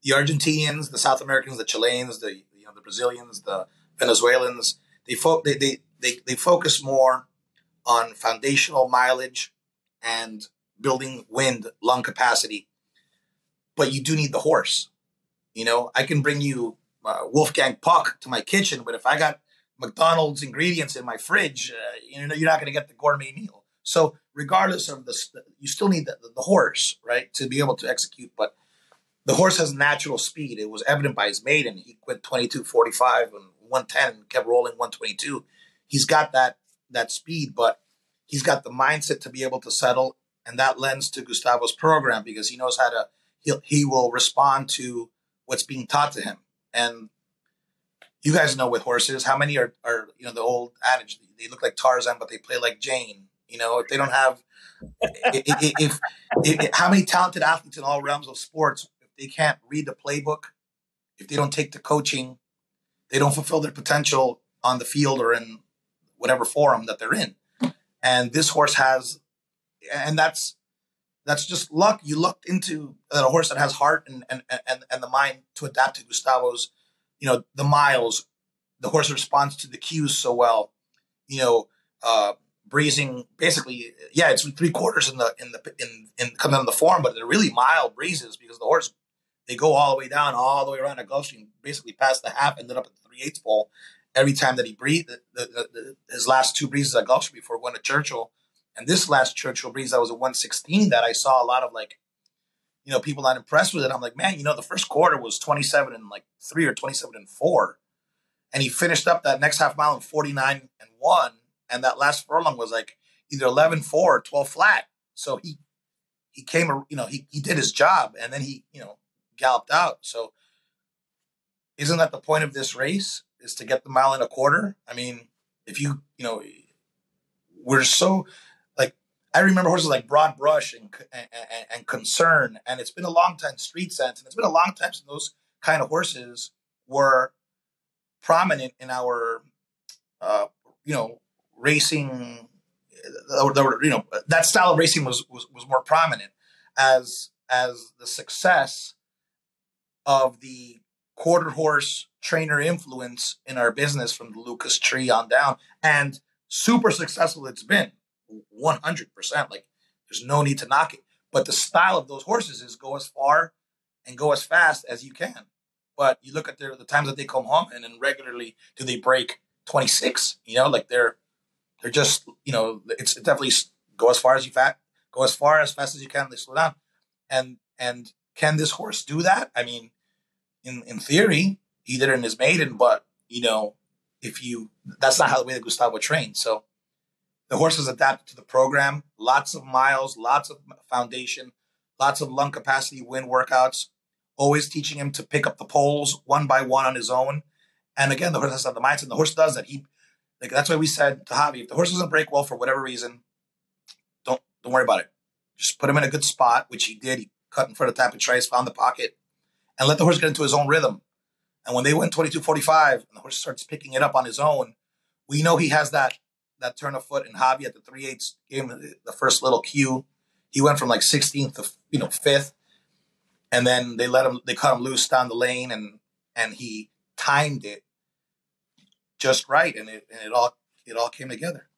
the Argentinians, the South Americans, the Chileans, the you know the Brazilians, the Venezuelans. They fo- they, they they they focus more on foundational mileage and building wind lung capacity. But you do need the horse. You know, I can bring you uh, Wolfgang Puck to my kitchen, but if I got McDonald's ingredients in my fridge, uh, you know, you're not going to get the gourmet meal. So, regardless of this, you still need the, the, horse, right, to be able to execute. But the horse has natural speed. It was evident by his maiden. He quit 22, 45 and 110, kept rolling 122. He's got that that speed, but he's got the mindset to be able to settle, and that lends to Gustavo's program because he knows how to. He he will respond to what's being taught to him, and you guys know with horses how many are are you know the old adage they look like Tarzan but they play like Jane. You know if they don't have if, if, if, how many talented athletes in all realms of sports if they can't read the playbook, if they don't take the coaching, they don't fulfill their potential on the field or in whatever forum that they're in. And this horse has, and that's that's just luck. You looked into that a horse that has heart and and and, and the mind to adapt to Gustavo's you know, the miles, the horse responds to the cues so well, you know, uh, breezing basically, yeah, it's three quarters in the, in the, in, in coming in the form, but they're really mild breezes because the horse, they go all the way down, all the way around the Gulfstream, basically past the half, ended up at the three eighths pole every time that he breathed, the, the, the, his last two breezes at Gulfstream before going to Churchill. And this last Churchill breeze that was a 116 that I saw a lot of like you know, people not impressed with it. I'm like, man, you know, the first quarter was 27 and like three or 27 and four. And he finished up that next half mile in 49 and one. And that last furlong was like either 11 4 or 12 flat. So he, he came, you know, he, he did his job and then he, you know, galloped out. So isn't that the point of this race is to get the mile and a quarter? I mean, if you, you know, we're so like, I remember horses like Broad Brush and, and, and, Concern, and it's been a long time. Street Sense, and it's been a long time since those kind of horses were prominent in our, uh, you know, racing. Or, or, you know, that style of racing was, was was more prominent as as the success of the quarter horse trainer influence in our business from the Lukas tree on down, and super successful it's been 100%. Like there's no need to knock it. But the style of those horses is go as far and go as fast as you can. But you look at their the times that they come home and then regularly do they break 26, you know, like they're they're just, you know, it's definitely go as far as you fat, go as far as fast as you can, they slow down. And and can this horse do that? I mean, in in theory, he did it in his maiden, but you know, if you that's not how the way that Gustavo trained. So the horse has adapted to the program. Lots of miles, lots of foundation, lots of lung capacity wind workouts. Always teaching him to pick up the poles one by one on his own. And again, the horse has the mindset. The horse does that. He like that's why we said to Javi, if the horse doesn't break well for whatever reason, don't don't worry about it. Just put him in a good spot, which he did. He cut in front of Trice, found the pocket, and let the horse get into his own rhythm. And when they went 22.45 and the horse starts picking it up on his own, we know he has that that turn of foot and Javi at the three eighths gave him the first little cue. He went from like 16th to you know fifth, and then they let him they cut him loose down the lane and and he timed it just right, and it and it all it all came together.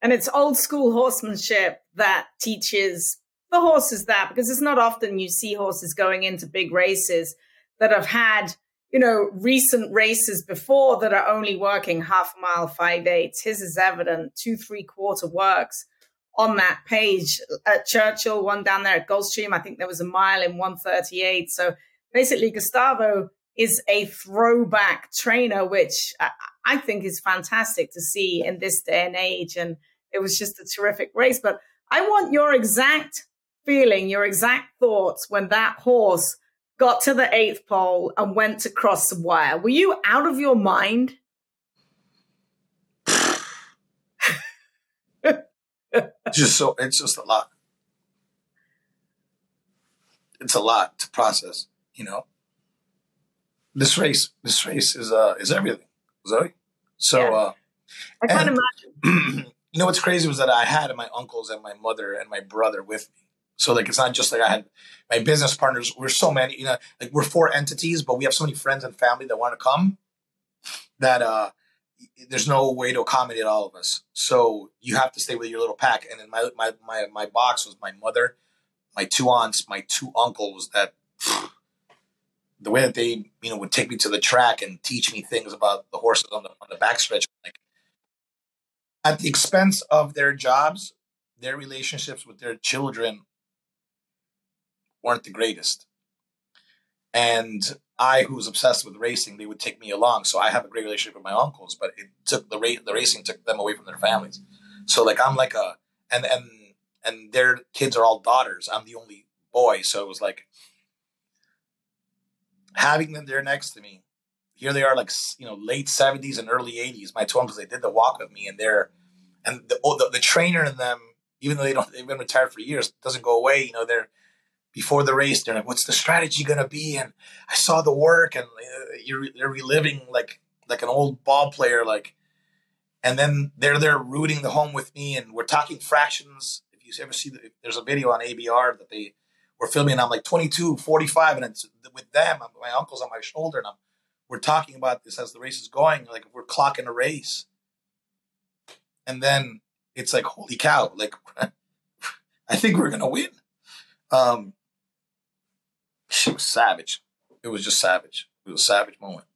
And it's old school horsemanship that teaches the horses that because it's not often you see horses going into big races that have had you know, recent races before that are only working half a mile, five eighths. His is evident, two, three quarter works on that page. At Churchill, one down there at Gulfstream, I think there was a mile in 138. So basically, Gustavo is a throwback trainer, which I think is fantastic to see in this day and age. And it was just a terrific race. But I want your exact feeling, your exact thoughts when that horse got to the eighth pole, and went to cross the wire. Were you out of your mind? just so it's just a lot. It's a lot to process, you know. This race, this race is uh is everything, Zoe. So yeah. uh I can't imagine. you know what's crazy was that I had my uncles and my mother and my brother with me. So like it's not just like I had my business partners. We're so many, you know, like we're four entities, but we have so many friends and family that want to come that uh there's no way to accommodate all of us. So you have to stay with your little pack. And then my my my my box was my mother, my two aunts, my two uncles. That the way that they you know would take me to the track and teach me things about the horses on the on the backstretch, like at the expense of their jobs, their relationships with their children weren't the greatest. And I, who was obsessed with racing, they would take me along. So I have a great relationship with my uncles, but it took the ra- the racing took them away from their families. So like I'm like a and and and their kids are all daughters. I'm the only boy, so it was like having them there next to me. Here they are, like you know, late seventies and early eighties. My two uncles they did the walk with me, and they're and the, oh, the the trainer in them, even though they don't they've been retired for years, doesn't go away. You know, they're before the race. They're like, "What's the strategy going to be?" And I saw the work, and uh, you're they're reliving like like an old ball player, like. And then they're there rooting the home with me, and we're talking fractions. If you ever see, the, there's a video on ABR that they were filming, and I'm like 22, 45, and it's with them. I'm, my uncle's on my shoulder, and I'm we're talking about this as the race is going, like we're clocking a race. And then it's like, holy cow, like I think we're gonna win. Um, she was savage. It was just savage. It was a savage moment.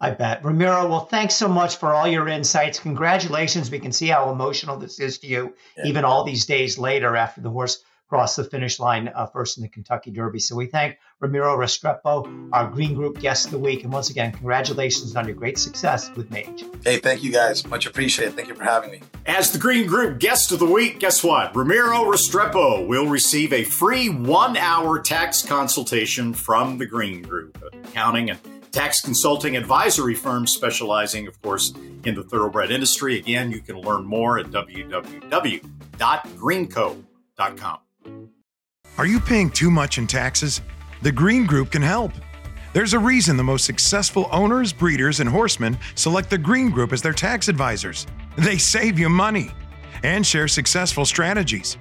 I bet. Ramiro, well, thanks so much for all your insights. Congratulations. We can see how emotional this is to you, yeah. even all these days later after the horse crossed the finish line uh, first in the Kentucky Derby. So we thank Ramiro Restrepo, our Green Group guest of the week. And once again, congratulations on your great success with Mage. Hey, thank you guys. Much appreciated. Thank you for having me. As the Green Group guest of the week, guess what? Ramiro Restrepo will receive a free one hour tax consultation from the Green Group, accounting and tax consulting advisory firm specializing, of course, in the thoroughbred industry. Again, you can learn more at www.greenco.com. Are you paying too much in taxes? The Green Group can help. There's a reason the most successful owners, breeders, and horsemen select the Green Group as their tax advisors. They save you money and share successful strategies.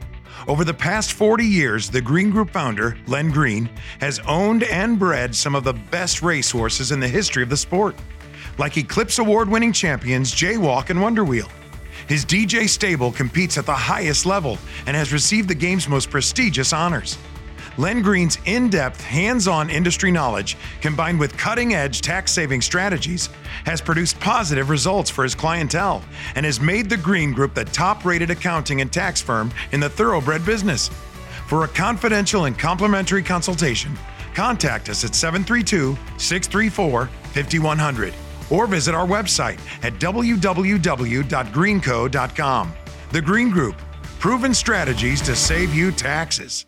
Over the past 40 years, the Green Group founder, Len Green, has owned and bred some of the best racehorses in the history of the sport, like Eclipse Award winning champions Jaywalk and Wonderwheel. His DJ stable competes at the highest level and has received the game's most prestigious honors. Len Green's in depth, hands on industry knowledge, combined with cutting edge tax saving strategies, has produced positive results for his clientele and has made the Green Group the top rated accounting and tax firm in the thoroughbred business. For a confidential and complimentary consultation, contact us at 732 634 5100 or visit our website at www.greenco.com. The Green Group, proven strategies to save you taxes.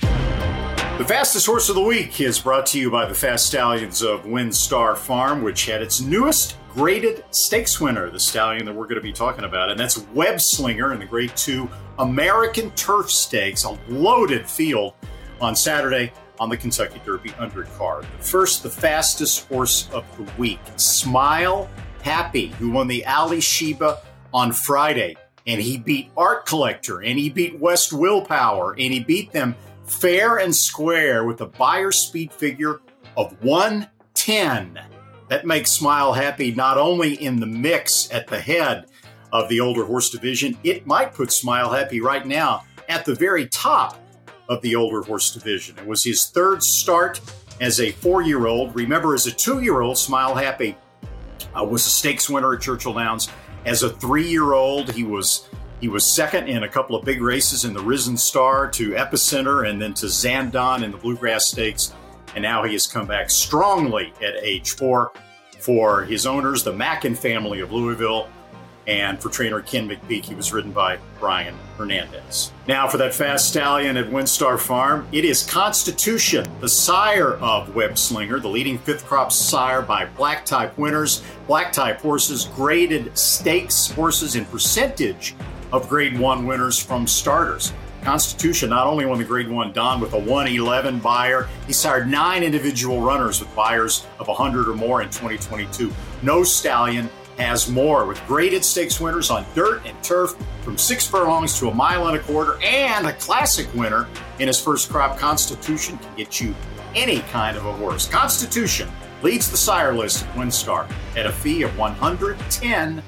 The fastest horse of the week is brought to you by the Fast Stallions of WinStar Farm, which had its newest graded stakes winner, the stallion that we're going to be talking about, and that's Web Slinger in the Grade 2 American Turf Stakes, a loaded field on Saturday on the Kentucky Derby undercard. First, the fastest horse of the week, Smile Happy, who won the Ali Alysheba on Friday. And he beat Art Collector, and he beat West Will Power, and he beat them fair and square with a Beyer speed figure of 110. That makes Smile Happy not only in the mix at the head of the older horse division, it might put Smile Happy right now at the very top of the older horse division. It was his third start as a four year old. Remember, as a two year old, Smile Happy uh, was a stakes winner at Churchill Downs. As a three year old, he was he was second in a couple of big races in the Risen Star to Epicenter and then to Zandon in the Bluegrass Stakes. And now he has come back strongly at age four for his owners, the Mackin family of Louisville. And for trainer Ken McPeek, he was ridden by Brian Hernandez. Now, for that fast stallion at WinStar Farm, it is Constitution, the sire of Web Slinger, the leading fifth crop sire by black type winners. Black type horses graded stakes horses in percentage of grade one winners from starters. Constitution not only won the Grade 1 Donn with a 111 Beyer, he sired nine individual runners with Beyers of 100 or more in 2022. No stallion has more with graded stakes winners on dirt and turf from six furlongs to a mile and a quarter, and a classic winner in his first crop. Constitution can get you any kind of a horse. Constitution leads the sire list at WinStar at a fee of $110,000.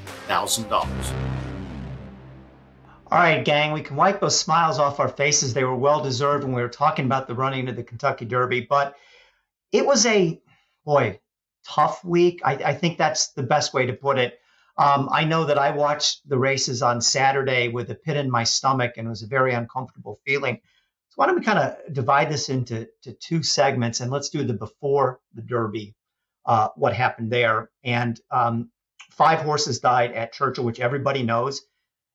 All right, gang, we can wipe those smiles off our faces. They were well deserved when we were talking about the running of the Kentucky Derby, but it was a boy tough week. I, I think that's the best way to put it. Um, I know that I watched the races on Saturday with a pit in my stomach, and it was a very uncomfortable feeling. So why don't we kind of divide this into to two segments, and let's do the before the Derby, uh, what happened there. And um, five horses died at Churchill, which everybody knows.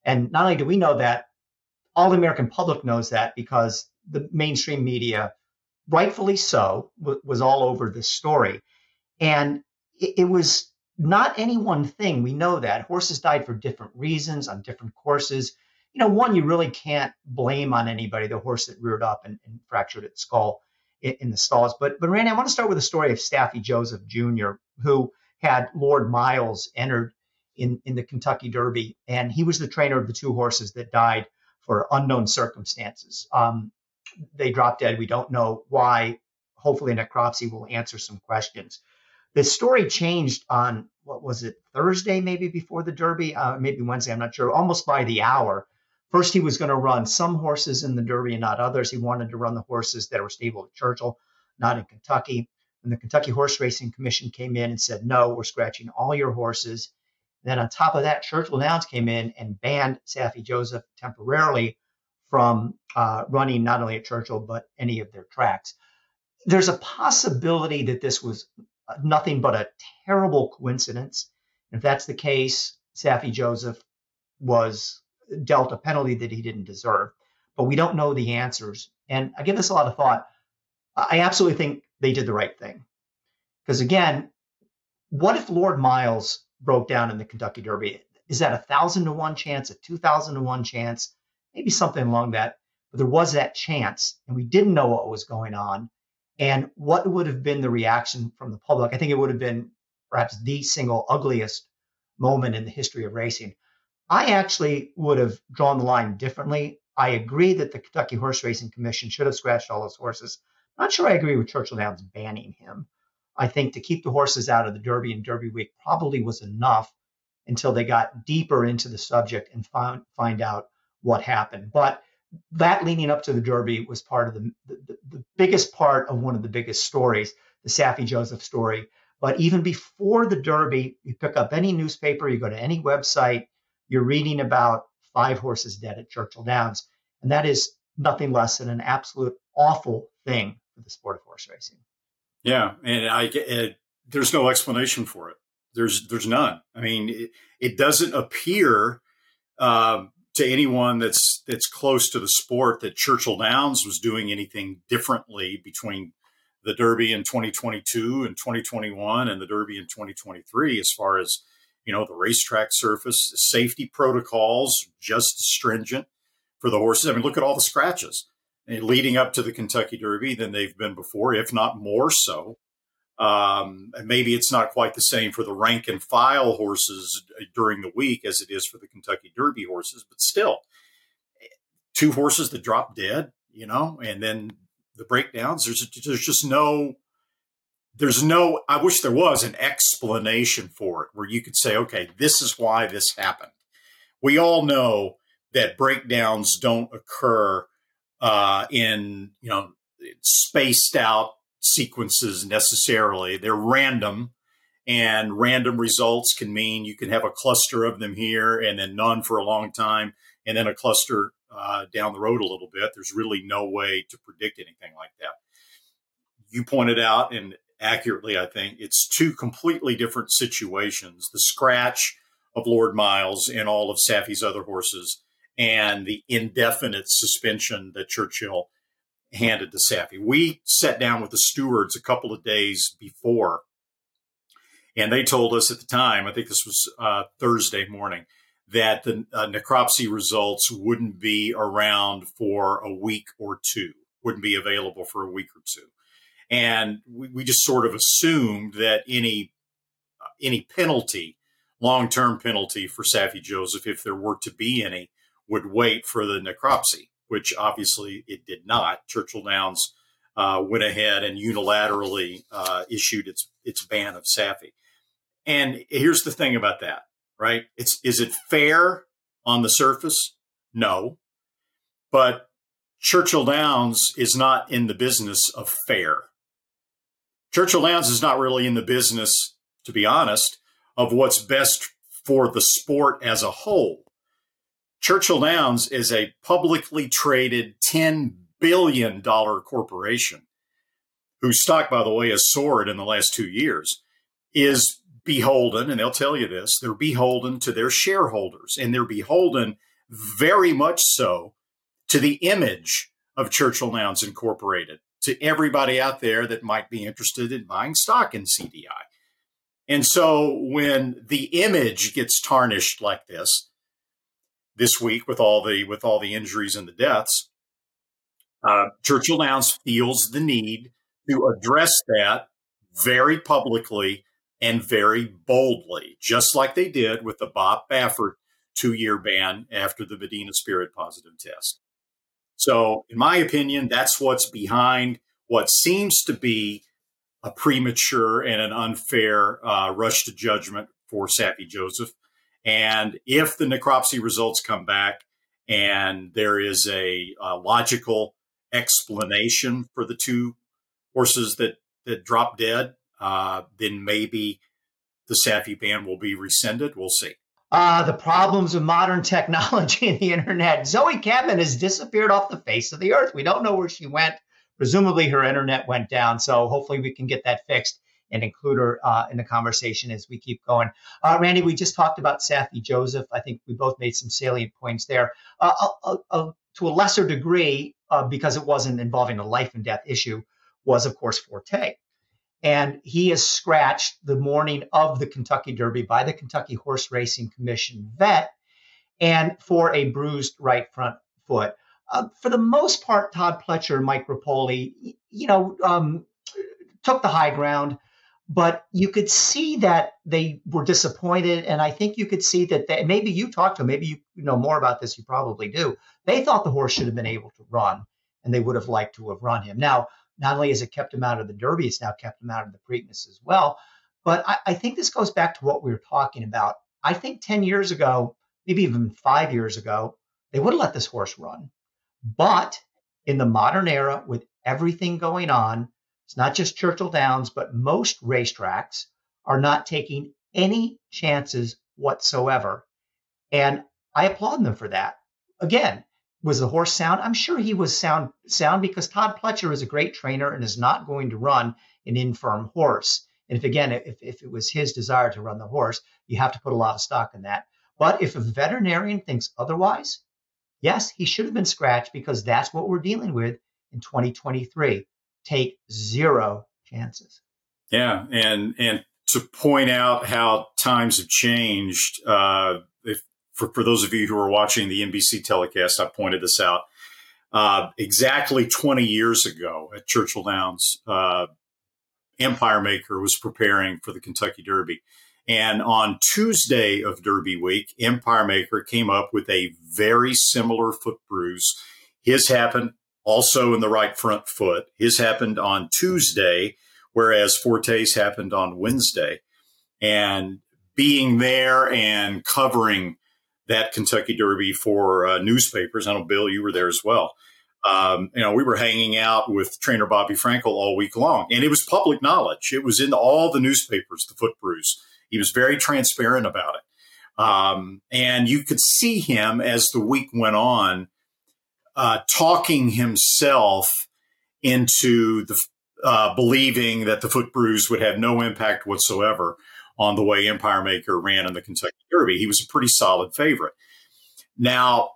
And not only do we know that, all the American public knows that because the mainstream media, rightfully so, w- was all over this story. And it, it was not any one thing. We know that horses died for different reasons on different courses. You know, one you really can't blame on anybody the horse that reared up and, and fractured its skull in, in, the stalls. But but Randy, I want to start with the story of Saffie Joseph Jr., who had Lord Miles entered in, in the Kentucky Derby, and he was the trainer of the two horses that died for unknown circumstances. Um, they dropped dead. We don't know why. Hopefully, necropsy will answer some questions. The story changed on what was it Thursday, maybe before the Derby, uh, maybe Wednesday. I'm not sure. Almost by the hour. First, he was going to run some horses in the Derby and not others. He wanted to run the horses that were stable at Churchill, not in Kentucky. And the Kentucky Horse Racing Commission came in and said, no, we're scratching all your horses. Then on top of that, Churchill Downs came in and banned Saffie Joseph temporarily from uh, running not only at Churchill but any of their tracks. There's a possibility that this was Uh, nothing but a terrible coincidence. If that's the case, Saffie Joseph was dealt a penalty that he didn't deserve, but we don't know the answers. And I give this a lot of thought. I absolutely think they did the right thing. Because again, what if Lord Miles broke down in the Kentucky Derby. Is that a thousand to one chance, a two thousand to one chance, maybe something along that? But there was that chance, and we didn't know what was going on. And what would have been the reaction from the public? I think it would have been perhaps the single ugliest moment in the history of racing. I actually would have drawn the line differently. I agree that the Kentucky Horse Racing Commission should have scratched all those horses. not sure I agree with Churchill Downs banning him. I think to keep the horses out of the Derby and Derby Week probably was enough until they got deeper into the subject and found find out what happened. But that leading up to the Derby was part of the, the, the biggest part of one of the biggest stories, the Saffie Joseph story. But even before the Derby, you pick up any newspaper, you go to any website, you're reading about five horses dead at Churchill Downs. And that is nothing less than an absolute awful thing for the sport of horse racing. Yeah, and I it, there's no explanation for it. There's there's none. I mean, it, it doesn't appear uh, to anyone that's that's close to the sport that Churchill Downs was doing anything differently between the Derby in 2022 and 2021 and the Derby in 2023 as far as you know the racetrack surface safety protocols just stringent for the horses. I mean, look at all the scratches eh, leading up to the Kentucky Derby than they've been before, if not more so. Um, and maybe it's not quite the same for the rank and file horses during the week as it is for the Kentucky Derby horses, but still, two horses that drop dead, you know, and then the breakdowns. There's there's just no there's no. I wish there was an explanation for it where you could say, okay, this is why this happened. We all know that breakdowns don't occur uh, in you know spaced out sequences necessarily. They're random, and random results can mean you can have a cluster of them here and then none for a long time, and then a cluster uh, down the road a little bit. There's really no way to predict anything like that. You pointed out, and accurately, I think, it's two completely different situations. The scratch of Lord Miles and all of Saffie's other horses, and the indefinite suspension that Churchill handed to Saffie. We sat down with the stewards a couple of days before, and they told us at the time, I think this was uh, Thursday morning, that the uh, necropsy results wouldn't be around for a week or two, wouldn't be available for a week or two. And we, we just sort of assumed that any uh, any penalty, long term penalty for Saffie Joseph, if there were to be any, would wait for the necropsy which obviously it did not. Churchill Downs uh, went ahead and unilaterally uh, issued its its ban of Saffie. And here's the thing about that, right? It's is it fair on the surface? No, but Churchill Downs is not in the business of fair. Churchill Downs is not really in the business, to be honest, of what's best for the sport as a whole. Churchill Downs is a publicly traded $10 billion corporation whose stock, by the way, has soared in the last two years, is beholden, and they'll tell you this, they're beholden to their shareholders, and they're beholden very much so to the image of Churchill Downs Incorporated, to everybody out there that might be interested in buying stock in CDI. And so when the image gets tarnished like this, this week with all the with all the injuries and the deaths, uh, Churchill Downs feels the need to address that very publicly and very boldly, just like they did with the Bob Baffert two year ban after the Medina Spirit positive test. So, in my opinion, that's what's behind what seems to be a premature and an unfair uh, rush to judgment for Saffie Joseph. And if the necropsy results come back and there is a, a logical explanation for the two horses that, that drop dead, uh, then maybe the Saffie ban will be rescinded. We'll see. Uh, the problems of modern technology and the internet. Zoe Cadman has disappeared off the face of the earth. We don't know where she went. Presumably her internet went down. So hopefully we can get that fixed and include her uh, in the conversation as we keep going. Uh, Randy, we just talked about Saffie Joseph. I think we both made some salient points there. Uh, to a lesser degree, uh, because it wasn't involving a life and death issue, was of course Forte. And he is scratched the morning of the Kentucky Derby by the Kentucky Horse Racing Commission vet and for a bruised right front foot. Uh, for the most part, Todd Pletcher and Mike Repole, you know, um, took the high ground but you could see that they were disappointed and i think you could see that they, maybe you talked to them maybe you know more about this you probably do. They thought the horse should have been able to run and they would have liked to have run him. Now not only has it kept him out of the derby it's now kept him out of the preakness as well but I, I think this goes back to what we were talking about. I think 10 years ago maybe even five years ago they would have let this horse run. But in the modern era with everything going on it's not just Churchill Downs, but most racetracks are not taking any chances whatsoever. And I applaud them for that. Again, was the horse sound? I'm sure he was sound sound because Todd Pletcher is a great trainer and is not going to run an infirm horse. And if again, if, if it was his desire to run the horse, you have to put a lot of stock in that. But if a veterinarian thinks otherwise, yes, he should have been scratched because that's what we're dealing with in 2023 take zero chances. Yeah, and and to point out how times have changed. Uh, if, for for those of you who are watching the NBC telecast, I pointed this out. Uh, exactly 20 years ago at Churchill Downs, uh, Empire Maker was preparing for the Kentucky Derby. And on Tuesday of Derby week, Empire Maker came up with a very similar foot bruise. His happened also in the right front foot. His happened on Tuesday, whereas Forte's happened on Wednesday. And being there and covering that Kentucky Derby for uh, newspapers, I know Bill, you were there as well. Um, you know, we were hanging out with trainer Bobby Frankel all week long, and it was public knowledge. It was in all the newspapers, the foot bruise. He was very transparent about it. Um, and you could see him as the week went on uh, talking himself into the uh, believing that the foot bruise would have no impact whatsoever on the way Empire Maker ran in the Kentucky Derby. He was a pretty solid favorite. Now,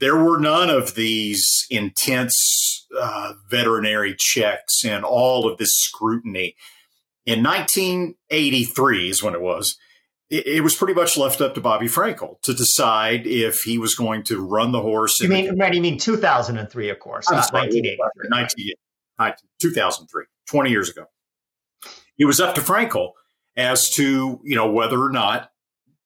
there were none of these intense uh, veterinary checks and all of this scrutiny. In 1983 is when it was. It, it, was pretty much left up to Bobby Frankel to decide if he was going to run the horse. You mean, the, you mean 2003, of course, not 1983. 2003, 20 years ago. It was up to Frankel as to, you know, whether or not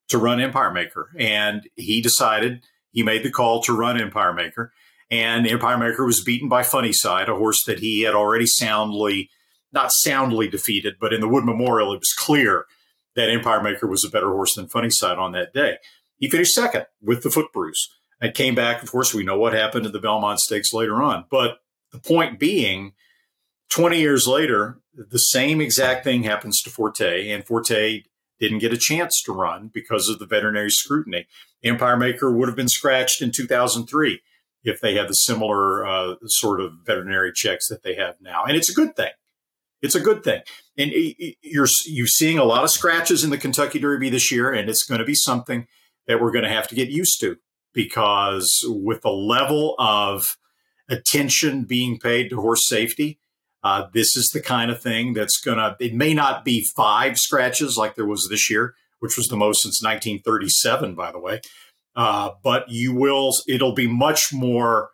to run Empire Maker. And he decided he made the call to run Empire Maker, and Empire Maker was beaten by Funny Cide, a horse that he had already soundly, not soundly defeated, but in the Wood Memorial, it was clear that Empire Maker was a better horse than Funny Cide on that day. He finished second with the foot bruise and came back. Of course, we know what happened to the Belmont Stakes later on. But the point being, 20 years later, the same exact thing happens to Forte, and Forte didn't get a chance to run because of the veterinary scrutiny. Empire Maker would have been scratched in 2003 if they had the similar uh, sort of veterinary checks that they have now. And it's a good thing. It's a good thing. And you're you're seeing a lot of scratches in the Kentucky Derby this year, and it's going to be something that we're going to have to get used to because with the level of attention being paid to horse safety, uh, this is the kind of thing that's going to, it may not be five scratches like there was this year, which was the most since 1937, by the way. Uh, but you will, it'll be much more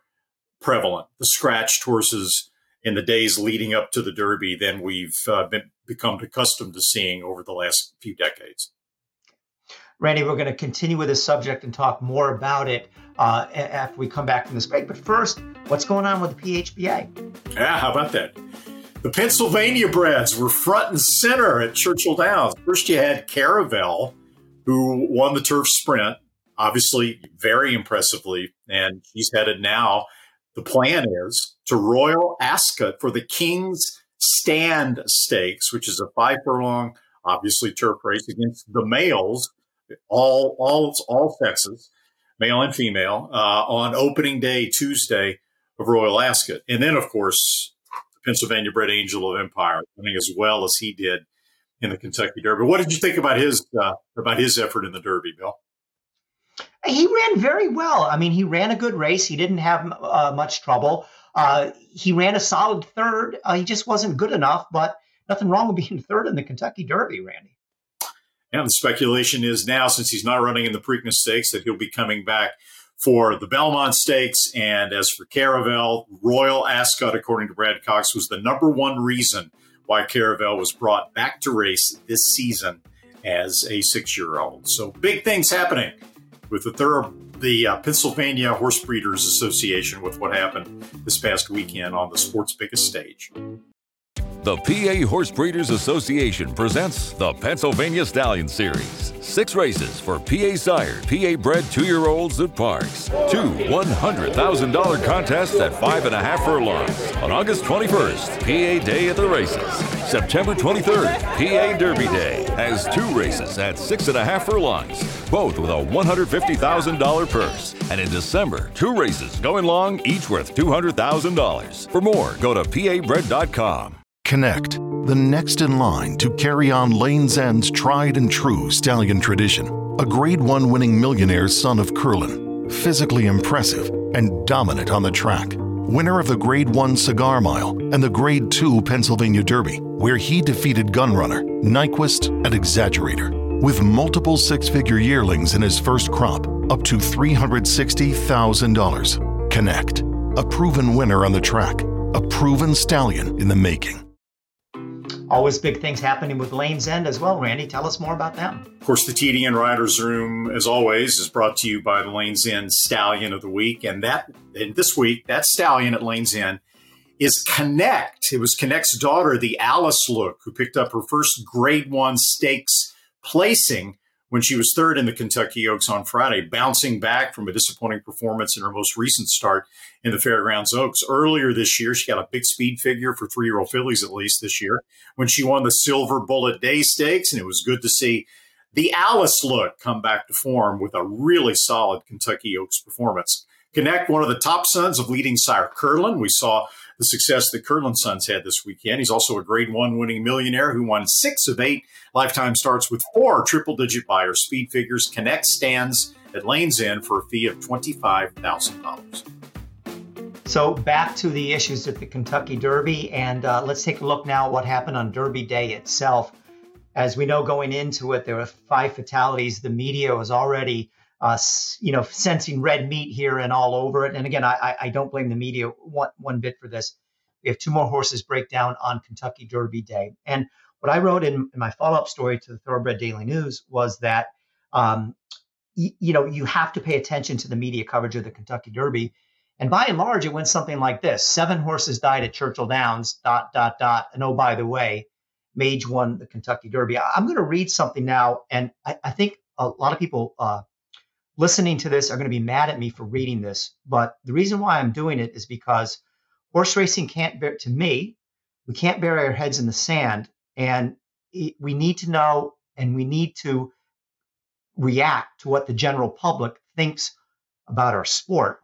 prevalent, the scratched horses in the days leading up to the Derby than we've uh, been, become accustomed to seeing over the last few decades. Randy, we're going to continue with this subject and talk more about it uh, after we come back from this break. But first, what's going on with the PHBA? Yeah, how about that? The Pennsylvania breds were front and center at Churchill Downs. First, you had Caravel, who won the turf sprint, obviously very impressively, and she's headed now. The plan is to Royal Ascot for the King's Stand Stakes, which is a five furlong, obviously turf race against the males, all all all sexes male and female, uh, on opening day, Tuesday of Royal Ascot. And then, of course, Pennsylvania bred Angel of Empire running as well as he did in the Kentucky Derby. What did you think about his uh, about his effort in the Derby, Bill? He ran very well. I mean, he ran a good race. He didn't have uh, much trouble. Uh, he ran a solid third. Uh, he just wasn't good enough, but nothing wrong with being third in the Kentucky Derby, Randy. And the speculation is now, since he's not running in the Preakness Stakes, that he'll be coming back for the Belmont Stakes. And as for Caravel, Royal Ascot, according to Brad Cox, was the number one reason why Caravel was brought back to race this season as a six year old. So big things happening with the. The uh, Pennsylvania Horse Breeders Association, with what happened this past weekend on the sport's biggest stage. The PA Horse Breeders Association presents the Pennsylvania Stallion Series. Six races for PA sired, PA bred two year olds at parks. Two $100,000 contests at five and a half furlongs. On August 21st, PA Day at the races. September 23rd, PA Derby Day has two races at six and a half furlongs, both with a $150,000 purse. And in December, two races going long, each worth $200,000. For more, go to pabred.com. Connect, the next in line to carry on Lane's End's tried and true stallion tradition. A Grade 1 winning millionaire son of Curlin, physically impressive and dominant on the track. Winner of the Grade 1 Cigar Mile and the Grade 2 Pennsylvania Derby, where he defeated Gunrunner, Nyquist, and Exaggerator. With multiple six figure yearlings in his first crop, up to $360,000. Connect, a proven winner on the track, a proven stallion in the making. Always big things happening with Lane's End as well, Randy. Tell us more about them. Of course, the TDN Writers Room, as always, is brought to you by the Lane's End Stallion of the Week. And that, and this week, that stallion at Lane's End is Connect. It was Connect's daughter, the Alice Look, who picked up her first Grade One stakes placing when she was third in the Kentucky Oaks on Friday, bouncing back from a disappointing performance in her most recent start in the Fairgrounds Oaks. Earlier this year, she got a big speed figure for three year old fillies, at least this year, when she won the Silver Bullet Day Stakes. And it was good to see the Alice look come back to form with a really solid Kentucky Oaks performance. Connect, one of the top sons of leading sire Curlin. We saw the success that Curlin's Sons had this weekend. He's also a grade one winning millionaire who won six of eight lifetime starts with four triple digit Beyer speed figures. Connect stands at Lane's End for a fee of $25,000. So back to the issues at the Kentucky Derby, and uh, let's take a look now at what happened on Derby Day itself. As we know, going into it, there were five fatalities. The media was already uh, you know, sensing red meat here and all over it. And again, I, I don't blame the media one, one bit for this. We have two more horses break down on Kentucky Derby Day. And what I wrote in, in my follow up story to the Thoroughbred Daily News was that, um, y- you know, you have to pay attention to the media coverage of the Kentucky Derby. And by and large, it went something like this Seven horses died at Churchill Downs, dot, dot, dot. And oh, by the way, Mage won the Kentucky Derby. I'm going to read something now. And I, I think a lot of people uh, listening to this are going to be mad at me for reading this, but the reason why I'm doing it is because horse racing can't bear, to me, we can't bury our heads in the sand and we need to know and we need to react to what the general public thinks about our sport.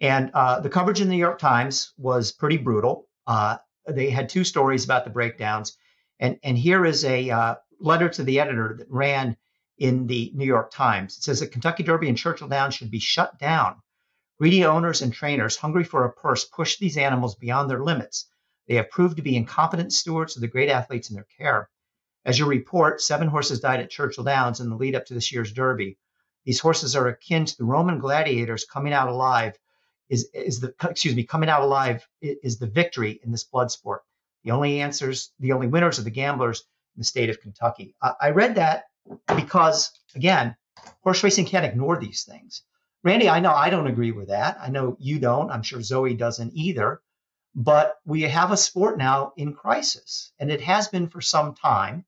And uh, the coverage in the New York Times was pretty brutal. Uh, they had two stories about the breakdowns. And, and here is a uh, letter to the editor that ran in the New York Times. It says that Kentucky Derby and Churchill Downs should be shut down. Greedy owners and trainers hungry for a purse push these animals beyond their limits. They have proved to be incompetent stewards of the great athletes in their care. As you report, seven horses died at Churchill Downs in the lead up to this year's Derby. These horses are akin to the Roman gladiators coming out alive. Is, is the excuse me coming out alive is the victory in this blood sport. The only answers, the only winners are the gamblers in the state of Kentucky. I, I read that because again, horse racing can't ignore these things. Randy, I know I don't agree with that. I know you don't. I'm sure Zoe doesn't either. But we have a sport now in crisis, and it has been for some time.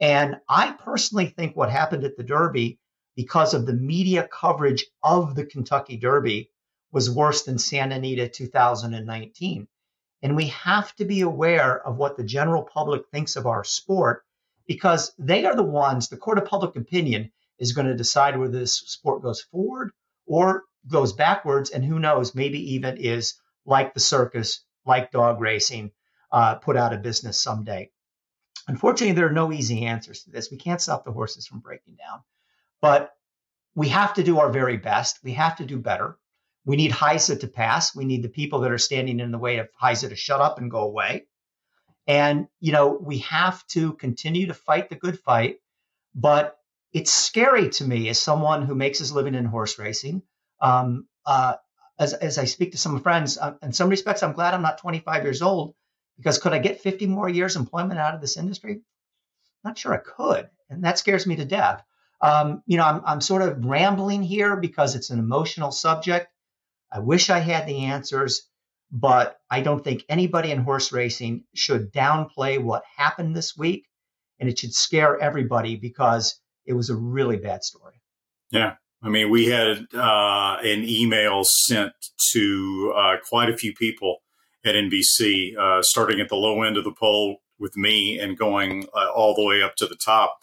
And I personally think what happened at the Derby, because of the media coverage of the Kentucky Derby, was worse than Santa Anita 2019. And we have to be aware of what the general public thinks of our sport because they are the ones, the court of public opinion is going to decide whether this sport goes forward or goes backwards. And who knows, maybe even is like the circus, like dog racing, uh, put out of business someday. Unfortunately, there are no easy answers to this. We can't stop the horses from breaking down, but we have to do our very best. We have to do better. We need HISA to pass. We need the people that are standing in the way of HISA to shut up and go away. And, you know, we have to continue to fight the good fight. But it's scary to me as someone who makes his living in horse racing. Um, uh, as, as I speak to some friends, uh, in some respects, I'm glad I'm not 25 years old because could I get 50 more years employment out of this industry? Not sure I could. And that scares me to death. Um, you know, I'm, I'm sort of rambling here because it's an emotional subject. I wish I had the answers but I don't think anybody in horse racing should downplay what happened this week, and it should scare everybody because it was a really bad story. Yeah. I mean, we had uh, an email sent to uh, quite a few people at NBC, uh, starting at the low end of the poll with me and going uh, all the way up to the top,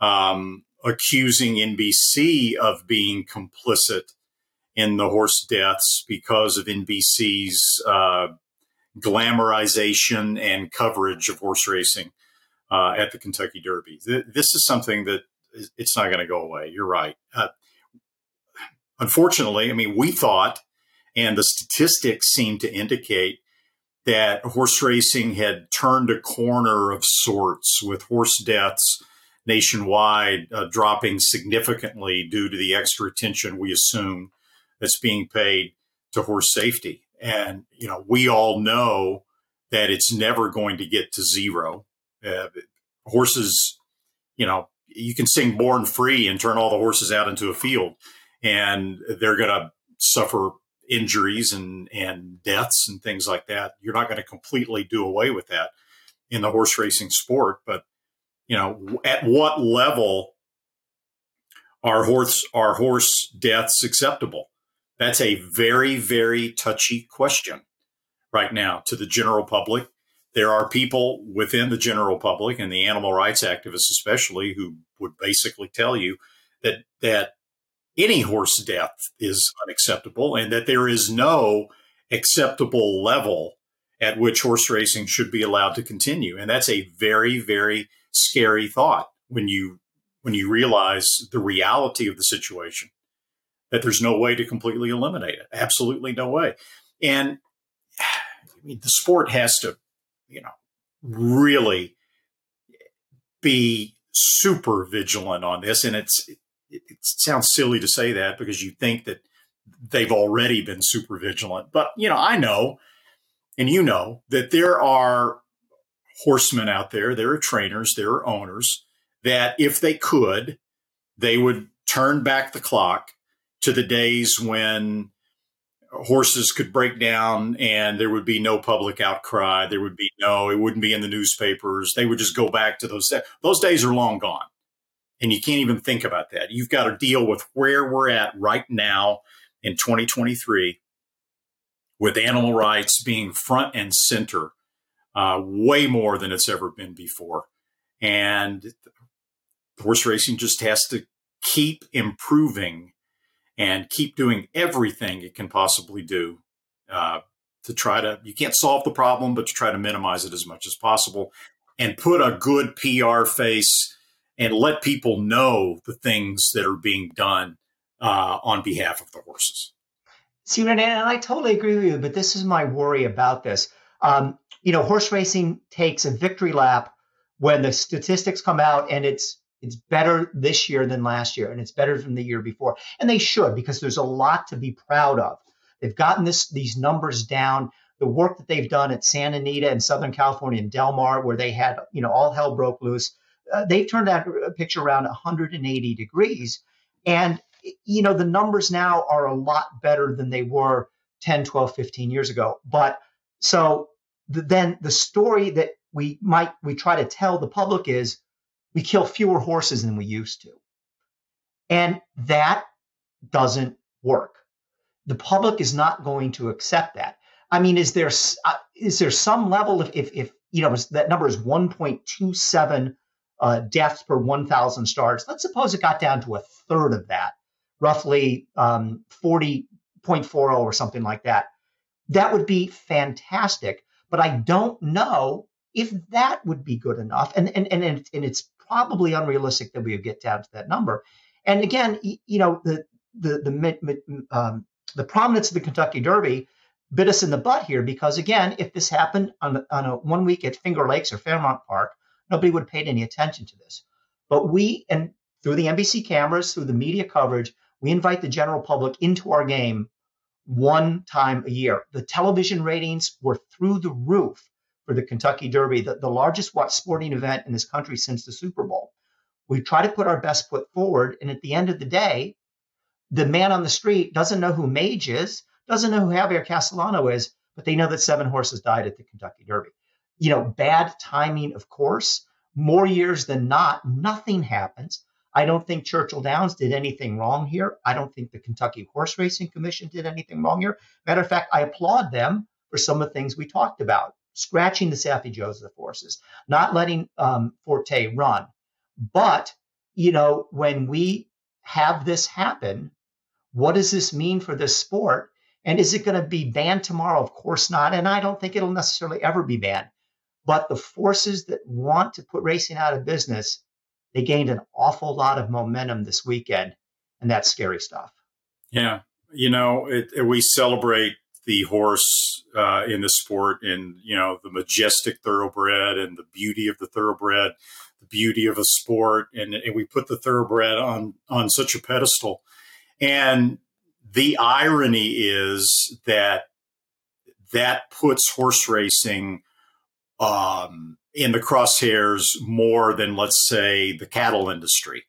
um, accusing NBC of being complicit in the horse deaths because of NBC's uh, glamorization and coverage of horse racing uh, at the Kentucky Derby. Th- this is something that is, it's not going to go away. You're right. Uh, unfortunately, I mean, we thought, and the statistics seem to indicate that horse racing had turned a corner of sorts with horse deaths nationwide uh, dropping significantly due to the extra attention we assume that's being paid to horse safety. And, you know, we all know that it's never going to get to zero. Uh, horses, you know, you can sing born free and turn all the horses out into a field and they're going to suffer injuries and, and deaths and things like that. You're not going to completely do away with that in the horse racing sport, but you know, at what level are horse are horse deaths acceptable? That's a very, very touchy question right now to the general public. There are people within the general public and the animal rights activists, especially, who would basically tell you that that any horse death is unacceptable and that there is no acceptable level at which horse racing should be allowed to continue. And that's a very, very scary thought when you when you realize the reality of the situation that there's no way to completely eliminate it. Absolutely no way. And I mean, the sport has to, you know, really be super vigilant on this. And it's it, it sounds silly to say that because you think that they've already been super vigilant. But you know, I know, and you know that there are horsemen out there, there are trainers, there are owners that if they could, they would turn back the clock to the days when horses could break down and there would be no public outcry. There would be no, it wouldn't be in the newspapers. They would just go back to those. Those days are long gone. And you can't even think about that. You've got to deal with where we're at right now in 2023 with animal rights being front and center uh, way more than it's ever been before. And horse racing just has to keep improving and keep doing everything it can possibly do uh, to try to you can't solve the problem but to try to minimize it as much as possible and put a good pr face and let people know the things that are being done uh, on behalf of the horses. See Renee, and i totally agree with you but this is my worry about this. Um, you know horse racing takes a victory lap when the statistics come out and it's it's better this year than last year, and it's better than the year before. And they should because there's a lot to be proud of. They've gotten this these numbers down. The work that they've done at Santa Anita in Southern California and Del Mar, where they had you know all hell broke loose, uh, they've turned that picture around 180 degrees, and you know the numbers now are a lot better than they were 10, 12, 15 years ago. But so the, then the story that we might we try to tell the public is we kill fewer horses than we used to. And that doesn't work. The public is not going to accept that. I mean, is there uh, is there some level of if if you know that number is 1.27 uh, deaths per 1,000 starts? Let's suppose it got down to a third of that, roughly um, 40.40 or something like that. That would be fantastic. But I don't know if that would be good enough. And and and, and it's probably unrealistic that we would get down to that number. And again, you know, the the the um, the prominence of the Kentucky Derby bit us in the butt here because again, if this happened on, on a one week at Finger Lakes or Fairmount Park, nobody would have paid any attention to this. But we and through the NBC cameras, through the media coverage, we invite the general public into our game one time a year. The television ratings were through the roof for the Kentucky Derby, the, the largest sporting event in this country since the Super Bowl. We try to put our best foot forward. And at the end of the day, the man on the street doesn't know who Mage is, doesn't know who Javier Castellano is, but they know that seven horses died at the Kentucky Derby. You know, bad timing, of course. More years than not, nothing happens. I don't think Churchill Downs did anything wrong here. I don't think the Kentucky Horse Racing Commission did anything wrong here. Matter of fact, I applaud them for some of the things we talked about scratching the Saffie Joseph forces, not letting um, Forte run. But, you know, when we have this happen, what does this mean for this sport? And is it going to be banned tomorrow? Of course not. And I don't think it'll necessarily ever be banned. But the forces that want to put racing out of business, they gained an awful lot of momentum this weekend. And that's scary stuff. Yeah. You know, it, it, we celebrate the horse uh, in the sport and you know the majestic thoroughbred and the beauty of the thoroughbred the beauty of a sport. And, and we put the thoroughbred on on such a pedestal. And the irony is that that puts horse racing um, in the crosshairs more than let's say the cattle industry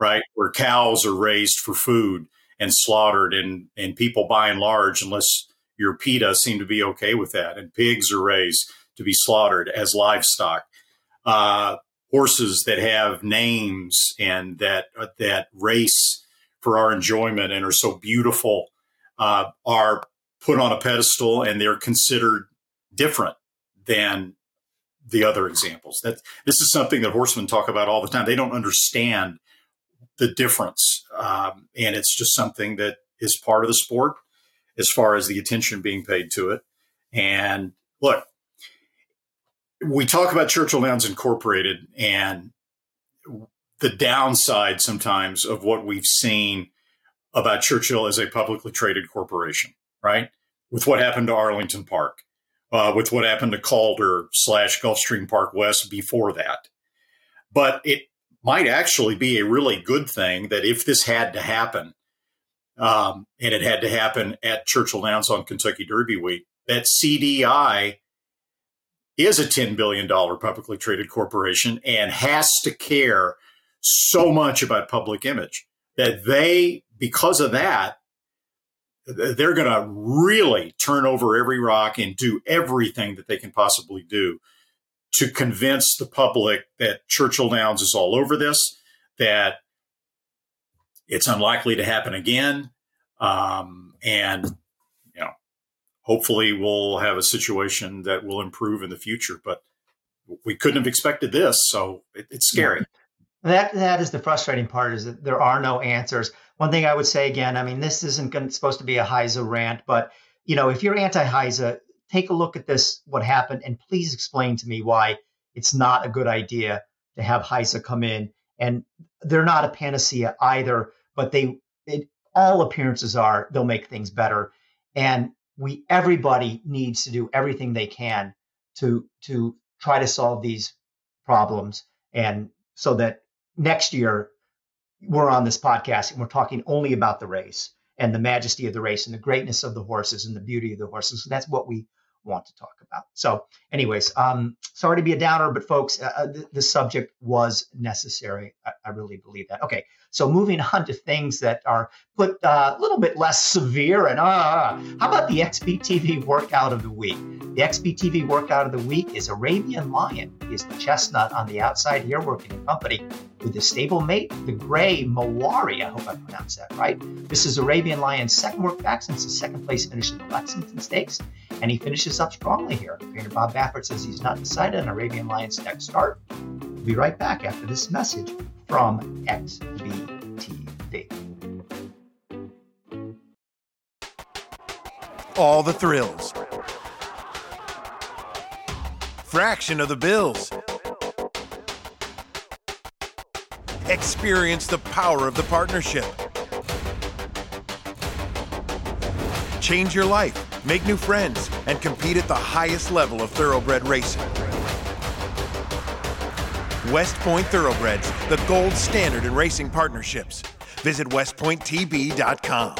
right? Where cows are raised for food and slaughtered and and people by and large unless you're PETA seem to be okay with that, and pigs are raised to be slaughtered as livestock. Uh, horses that have names and that uh, that race for our enjoyment and are so beautiful uh, are put on a pedestal and they're considered different than the other examples. That this is something that horsemen talk about all the time. They don't understand the difference, um, and it's just something that is part of the sport as far as the attention being paid to it. And look, we talk about Churchill Downs Incorporated and the downside sometimes of what we've seen about Churchill as a publicly traded corporation, right? With what happened to Arlington Park, uh, with what happened to Calder slash Gulfstream Park West before that. But it might actually be a really good thing that if this had to happen, um, and it had to happen at Churchill Downs on Kentucky Derby week, that CDI is a $10 billion publicly traded corporation and has to care so much about public image that they, because of that, they're going to really turn over every rock and do everything that they can possibly do to convince the public that Churchill Downs is all over this, that it's unlikely to happen again. Um, and, you know, hopefully we'll have a situation that will improve in the future. But we couldn't have expected this. So it, it's scary. That that is the frustrating part is that there are no answers. One thing I would say again, I mean, this isn't going, supposed to be a HISA rant, but you know, if you're anti-HISA, take a look at this, what happened, and please explain to me why it's not a good idea to have HISA come in. And they're not a panacea either, but they, it, all appearances are they'll make things better. And we, everybody needs to do everything they can to to try to solve these problems, and so that next year we're on this podcast and we're talking only about the race and the majesty of the race and the greatness of the horses and the beauty of the horses. That's what we want to talk about. So, anyways, um, sorry to be a downer, but folks, uh, uh the, subject was necessary. I, I, really believe that. Okay, so moving on to things that are put uh, a little bit less severe. And uh, how about the XBTV workout of the week? The XBTV workout of the week is Arabian Lion. Is the chestnut on the outside here, working in company with his stable mate, the gray Mawari. I hope I pronounced that right. This is Arabian Lion's second work back since his second place finish in the Lexington Stakes, and he finishes up strongly here. Trainer Bob Baffert says he's not decided on Arabian Lion's next start. We'll be right back after this message from XBTV. All the thrills. Fraction of the bills. Experience the power of the partnership. Change your life, make new friends, and compete at the highest level of thoroughbred racing. West Point Thoroughbreds, the gold standard in racing partnerships. Visit westpointtb.com.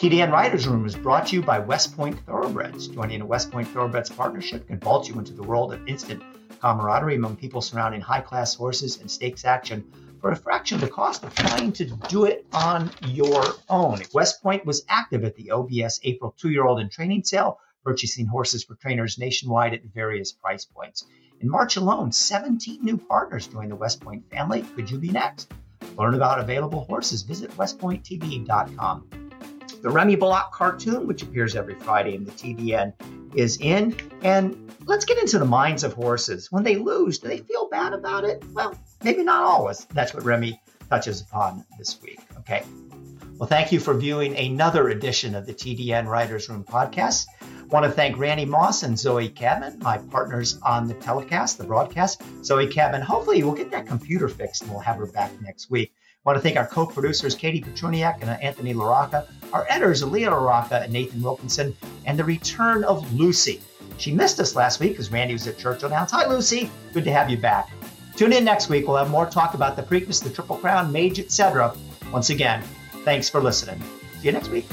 TDN Writers Room is brought to you by West Point Thoroughbreds. Joining a West Point Thoroughbreds partnership can vault you into the world of instant camaraderie among people surrounding high class horses and stakes action for a fraction of the cost of trying to do it on your own. West Point was active at the OBS April two year old and training sale, purchasing horses for trainers nationwide at various price points. In March alone, 17 new partners joined the West Point family. Could you be next? Learn about available horses. Visit westpointtb.com. The Remy Bellocq cartoon, which appears every Friday in the TDN, is in. And let's get into the minds of horses. When they lose, do they feel bad about it? Well, maybe not always. That's what Remy touches upon this week. Okay. Well, thank you for viewing another edition of the TDN Writers Room podcast. Want to thank Randy Moss and Zoe Cadman, my partners on the telecast, the broadcast. Zoe Cadman, hopefully we'll get that computer fixed and we'll have her back next week. I want to thank our co-producers, Katie Petrunyak and Anthony LaRocca, our editors, Leah LaRocca and Nathan Wilkinson, and the return of Lucy. She missed us last week because Randy was at Churchill Downs. Hi, Lucy. Good to have you back. Tune in next week. We'll have more talk about the Preakness, the Triple Crown, Mage, etc. Once again, thanks for listening. See you next week.